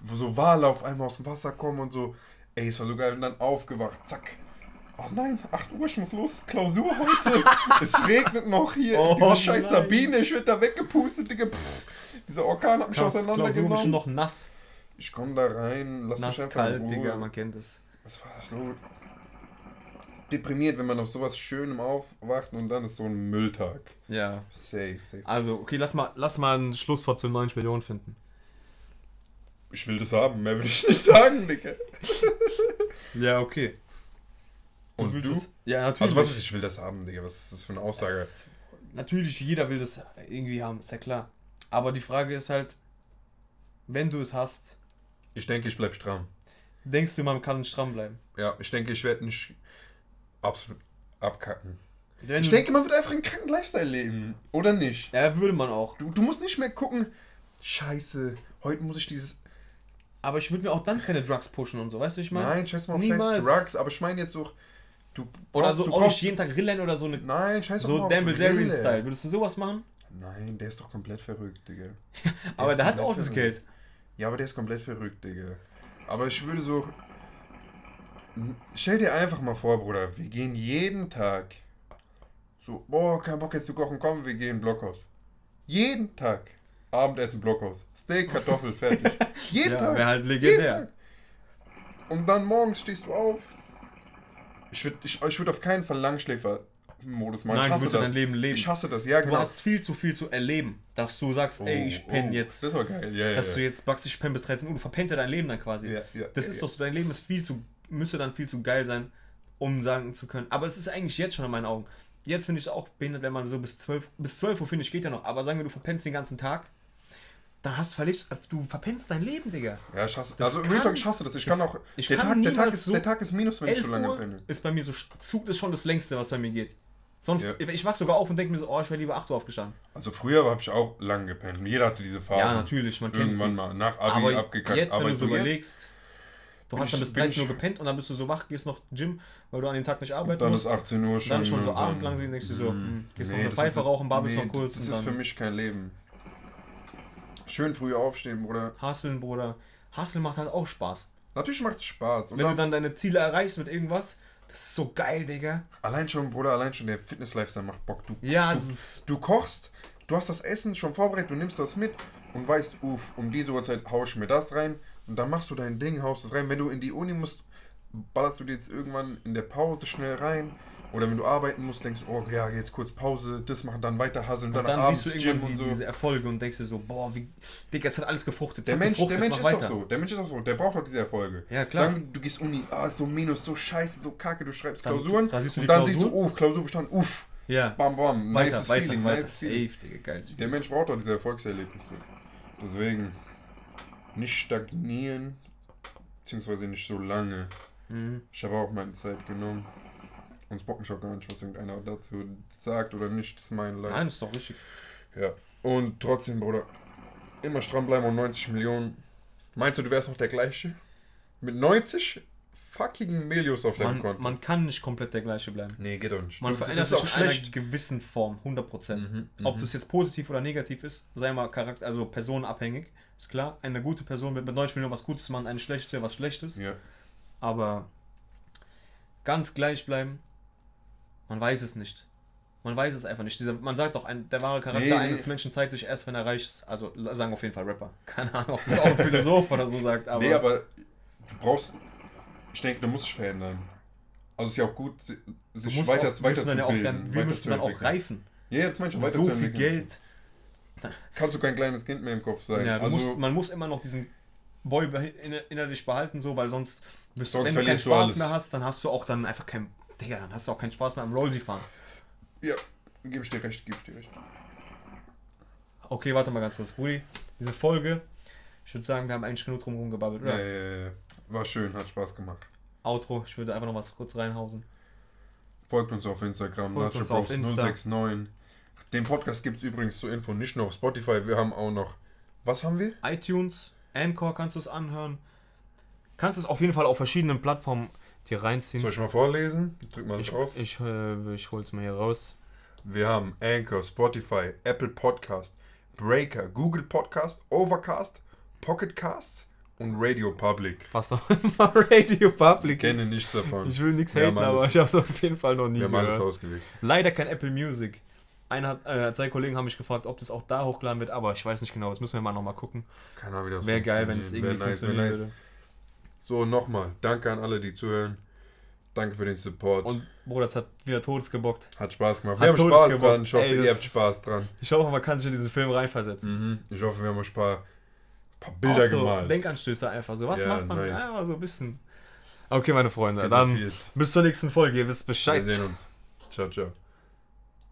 S1: Wo so Wale auf einmal aus dem Wasser kommen und so. Ey, es war so geil. Und dann aufgewacht. Zack. Oh nein, 8 Uhr, ich muss los. Klausur heute. es regnet noch hier.
S2: Oh
S1: Diese scheiß
S2: nein.
S1: Sabine, ich werd da weggepustet, Digga. Pff, dieser Orkan hat mich
S2: Krass, Klausur schon
S1: auseinandergenommen.
S2: noch nass.
S1: Ich komm da rein, lass mich
S2: Nass,
S1: einfach
S2: kalt,
S1: in Ruhe.
S2: Digga, man kennt es.
S1: Das war so deprimiert, wenn man auf sowas Schönem aufwacht und dann ist so ein Mülltag.
S2: Ja.
S1: Safe, safe.
S2: Also, okay, lass mal, lass mal ein Schlusswort zu 90 Millionen finden.
S1: Ich will das haben, mehr will ich nicht sagen, Digga.
S2: Ja, okay.
S1: Und
S2: willst
S1: du?
S2: es- Ja, natürlich.
S1: Also was ist, ich will das haben, Digga. Was ist das für eine Aussage?
S2: Es- natürlich, jeder will das irgendwie haben, ist ja klar. Aber die Frage ist halt, wenn du es hast,
S1: Ich denke, ich bleib stramm.
S2: denkst du, man kann stramm bleiben?
S1: Ja, ich denke, ich werde nicht absolut abkacken.
S2: Wenn
S1: Ich
S2: du-
S1: denke, man wird einfach einen kranken Lifestyle leben. Oder nicht?
S2: Ja, würde man auch.
S1: Du, du musst nicht mehr gucken, scheiße, heute muss ich dieses...
S2: Aber ich würde mir auch dann keine Drugs pushen und so, weißt du, ich meine?
S1: Nein, scheiß mal auf
S2: Niemals.
S1: scheiß Drugs, aber ich meine jetzt so... Du
S2: Oder
S1: brauchst-
S2: so
S1: du
S2: auch nicht jeden Tag Rillen oder so eine.
S1: Nein, scheiß doch mal
S2: So Dan. Bilzerian-Style. Würdest du sowas machen?
S1: Nein, der ist doch komplett verrückt, Digga.
S2: Aber der hat auch das. Geld.
S1: Ja, aber der ist komplett verrückt, Digga. Aber ich würde so. Stell dir einfach mal vor, Bruder, wir gehen jeden Tag. So, boah, kein Bock jetzt zu kochen, komm, wir gehen Blockhaus. Jeden Tag. Abendessen Blockhaus. Steak, Kartoffel, fertig. Jeden
S2: Ja,
S1: Tag.
S2: wär halt
S1: jeden
S2: legendär.
S1: Tag. Und dann morgens stehst du auf. Ich würde ich, ich würd auf keinen Fall Langschläfer-Modus machen.
S2: Nein,
S1: ich
S2: du
S1: hasse
S2: ja
S1: das.
S2: dein Leben leben.
S1: Ich hasse das, ja,
S2: Du
S1: genau.
S2: hast viel zu viel zu erleben, dass du sagst, ey, ich penne
S1: oh,
S2: jetzt.
S1: Das war geil, ja, ja.
S2: Dass
S1: ja.
S2: du jetzt sagst, ich penne bis 13 Uhr. Du verpennst ja dein Leben dann quasi.
S1: Ja, ja,
S2: das
S1: ja,
S2: ist
S1: ja.
S2: doch so, dein Leben ist viel zu, müsste dann viel zu geil sein, um sagen zu können. Aber es ist eigentlich jetzt schon in meinen Augen. Jetzt finde ich es auch behindert, wenn man so bis 12, bis 12 Uhr finde ich geht ja noch. Aber sagen wir, du verpennst den ganzen Tag, dann hast du verlebst, du verpennst dein Leben, Digga.
S1: Ja, ich hasse,
S2: Das
S1: also
S2: kann-
S1: Real Talk, ich hasse das. Ich kann auch.
S2: ich
S1: der,
S2: kann
S1: Tag, der, Tag ist,
S2: so-
S1: der Tag ist minus, wenn ich
S2: 11
S1: so lange
S2: Uhr
S1: penne.
S2: ist bei mir so, Zug ist schon das längste, was bei mir geht. Sonst,
S1: Ja.
S2: ich wach sogar auf und denke mir so, oh, ich wäre lieber 8 Uhr aufgestanden.
S1: Also früher habe ich auch lang gepennt. Und Jeder hatte diese Phase.
S2: Ja, natürlich, man kennt
S1: Irgendwann
S2: sie.
S1: mal nach Abi
S2: Aber
S1: abgekackt.
S2: jetzt, wenn
S1: aber
S2: du so überlegst, du hast dann bis
S1: bin
S2: 13 Uhr gepennt und dann bist du so wach, gehst noch Gym, weil du an dem Tag nicht arbeiten
S1: dann
S2: musst.
S1: ist 18 Uhr schon.
S2: dann schon so abendlang denkst du so, hm, gehst noch eine Pfeife rauchen, babelst
S1: nee,
S2: noch kurz
S1: Das ist
S2: dann-
S1: für mich kein Leben. Schön früh aufstehen, Bruder.
S2: Hustlen, Bruder. Hustlen macht halt auch Spaß.
S1: Natürlich macht es Spaß. Und
S2: Wenn du
S1: dann,
S2: deine Ziele erreichst mit irgendwas, das ist so geil, Digga.
S1: allein schon, Bruder, allein schon der Fitness-Lifestyle macht Bock. Du,
S2: Ja,
S1: du,
S2: das
S1: du kochst, du hast das Essen schon vorbereitet, du nimmst das mit und weißt, uff, um diese Uhrzeit hau ich mir das rein und dann machst du dein Ding, haust es rein. Wenn du in die Uni musst, ballerst du dir jetzt irgendwann in der Pause schnell rein. Oder wenn du arbeiten musst, denkst du, oh ja, jetzt kurz Pause, das machen, dann weiter hasseln,
S2: Und
S1: dann,
S2: dann
S1: abends
S2: siehst du irgendwann die,
S1: so.
S2: diese Erfolge und denkst dir so, boah, wie, Digga, jetzt hat alles gefruchtet.
S1: Der Mensch, der
S2: gefruchtet,
S1: Mensch
S2: mach
S1: ist doch
S2: weiter.
S1: so. Der Mensch ist doch so. Der braucht doch diese Erfolge.
S2: Ja, klar.
S1: Wir, du gehst Uni, ah, so minus, so scheiße, so kacke, du schreibst
S2: Dann-
S1: Klausuren.
S2: da siehst du
S1: und dann siehst du,
S2: Klausur.
S1: oh, Klausur bestanden, uff,
S2: Ja,
S1: bam, bam,
S2: weiter,
S1: nices
S2: weiter,
S1: Feeling,
S2: weiter.
S1: nice Feeling.
S2: Safe, Digga, geiles
S1: Der Mensch braucht doch diese Erfolgserlebnisse. Deswegen nicht stagnieren, beziehungsweise nicht so lange.
S2: Mhm.
S1: Ich habe auch meine Zeit genommen. Bockt mich auch gar nicht, was irgendeiner dazu sagt oder nicht. Das ist mein Leid.
S2: Nein, ist doch richtig.
S1: Ja. Und trotzdem, Bruder, immer stramm bleiben und 90 Millionen. Meinst du, du wärst noch der gleiche? Mit 90 fucking Millios auf deinem
S2: Man,
S1: Konto?
S2: man kann nicht komplett der gleiche bleiben.
S1: nee, geht doch nicht.
S2: Man
S1: Du-
S2: verändert sich
S1: auch
S2: in einer
S1: schlecht.
S2: gewissen Form, 100%.
S1: Mhm,
S2: Ob
S1: mhm.
S2: das jetzt positiv oder negativ ist, sei mal Charakter, also personenabhängig. Ist klar, eine gute Person wird mit 90 Millionen was Gutes machen, eine schlechte was Schlechtes.
S1: Ja.
S2: Aber ganz gleich bleiben, man weiß es nicht. Man weiß es einfach nicht. Dieser, man sagt doch, ein, der wahre Charakter
S1: Nee, nee.
S2: eines Menschen zeigt sich erst, wenn er reich ist. Also sagen auf jeden Fall Rapper. Keine Ahnung, ob das auch ein Philosoph oder so sagt. Aber,
S1: nee, aber du brauchst. Ich denke, du musst dich verändern. Also es ist ja auch gut, sich weiter,
S2: auch,
S1: weiter
S2: müssen dann ja auch dann, wir müssen dann auch reifen.
S1: Ja, jetzt meinst du weiter
S2: so
S1: zu
S2: viel. Geld.
S1: Kannst du kein kleines Kind mehr im Kopf sein.
S2: Ja,
S1: also,
S2: musst, man muss immer noch diesen Boy innerlich behalten, so, weil sonst bist du,
S1: Sonst
S2: wenn du keinen
S1: verlierst du
S2: Spaß mehr hast, dann hast du auch dann einfach kein, Digga, dann hast du auch keinen Spaß mehr am Rollsy fahren.
S1: ja, gebe ich dir recht, gebe ich dir recht.
S2: Okay, warte mal ganz kurz, Brudi, diese Folge, ich würde sagen, wir haben eigentlich genug drum herum gebabbelt, oder?
S1: ja, ja, ja. War schön, hat Spaß gemacht.
S2: Outro, ich würde einfach noch was kurz reinhausen.
S1: Folgt uns auf Instagram,
S2: Folgt uns auf Insta.
S1: NachoBros069. Den Podcast gibt es übrigens zur Info nicht nur auf Spotify, wir haben auch noch. Was haben wir?
S2: iTunes, Anchor kannst du es anhören. Kannst es auf jeden Fall auf verschiedenen Plattformen dir reinziehen.
S1: Soll ich mal vorlesen? Drück mal
S2: Ich,
S1: drauf.
S2: ich, äh, ich hol's mal hier raus.
S1: Wir haben Anchor, Spotify, Apple Podcast, Breaker, Google Podcast, Overcast, Pocket Casts und Radio Public.
S2: Was noch immer Radio Public
S1: Kenne
S2: ist.
S1: nichts davon.
S2: Ich will nichts
S1: Wir
S2: haten,
S1: haben
S2: aber
S1: alles-
S2: ich habe auf jeden Fall noch nie
S1: Wir haben alles
S2: gehört.
S1: ausgelegt.
S2: Leider kein Apple Music. Hat, äh, zwei Kollegen haben mich gefragt, ob das auch da hochgeladen wird, aber ich weiß nicht genau. Das müssen wir mal nochmal gucken.
S1: Keine Ahnung, wie das
S2: Wäre geil, wenn es irgendwie
S1: Wär nice,
S2: funktionieren
S1: nice.
S2: würde.
S1: So, nochmal. Danke an alle, die zuhören. Danke für den Support.
S2: Und Bruder, das hat wieder Todes gebockt.
S1: Hat Spaß gemacht.
S2: Hat
S1: Wir haben
S2: Todes
S1: Spaß
S2: gebockt.
S1: dran. Ich hoffe,
S2: Ey,
S1: ihr habt Spaß dran.
S2: Ich hoffe, man kann sich in diesen Film reinversetzen.
S1: Mhm. Ich hoffe, wir haben euch ein paar, paar Bilder
S2: so
S1: gemalt.
S2: Denkanstöße einfach so. Was
S1: Ja,
S2: macht man?
S1: nice.
S2: Einfach so ein bisschen. Okay, meine Freunde, dann
S1: viel.
S2: bis zur nächsten Folge. Ihr wisst Bescheid.
S1: Wir sehen uns. Ciao, ciao.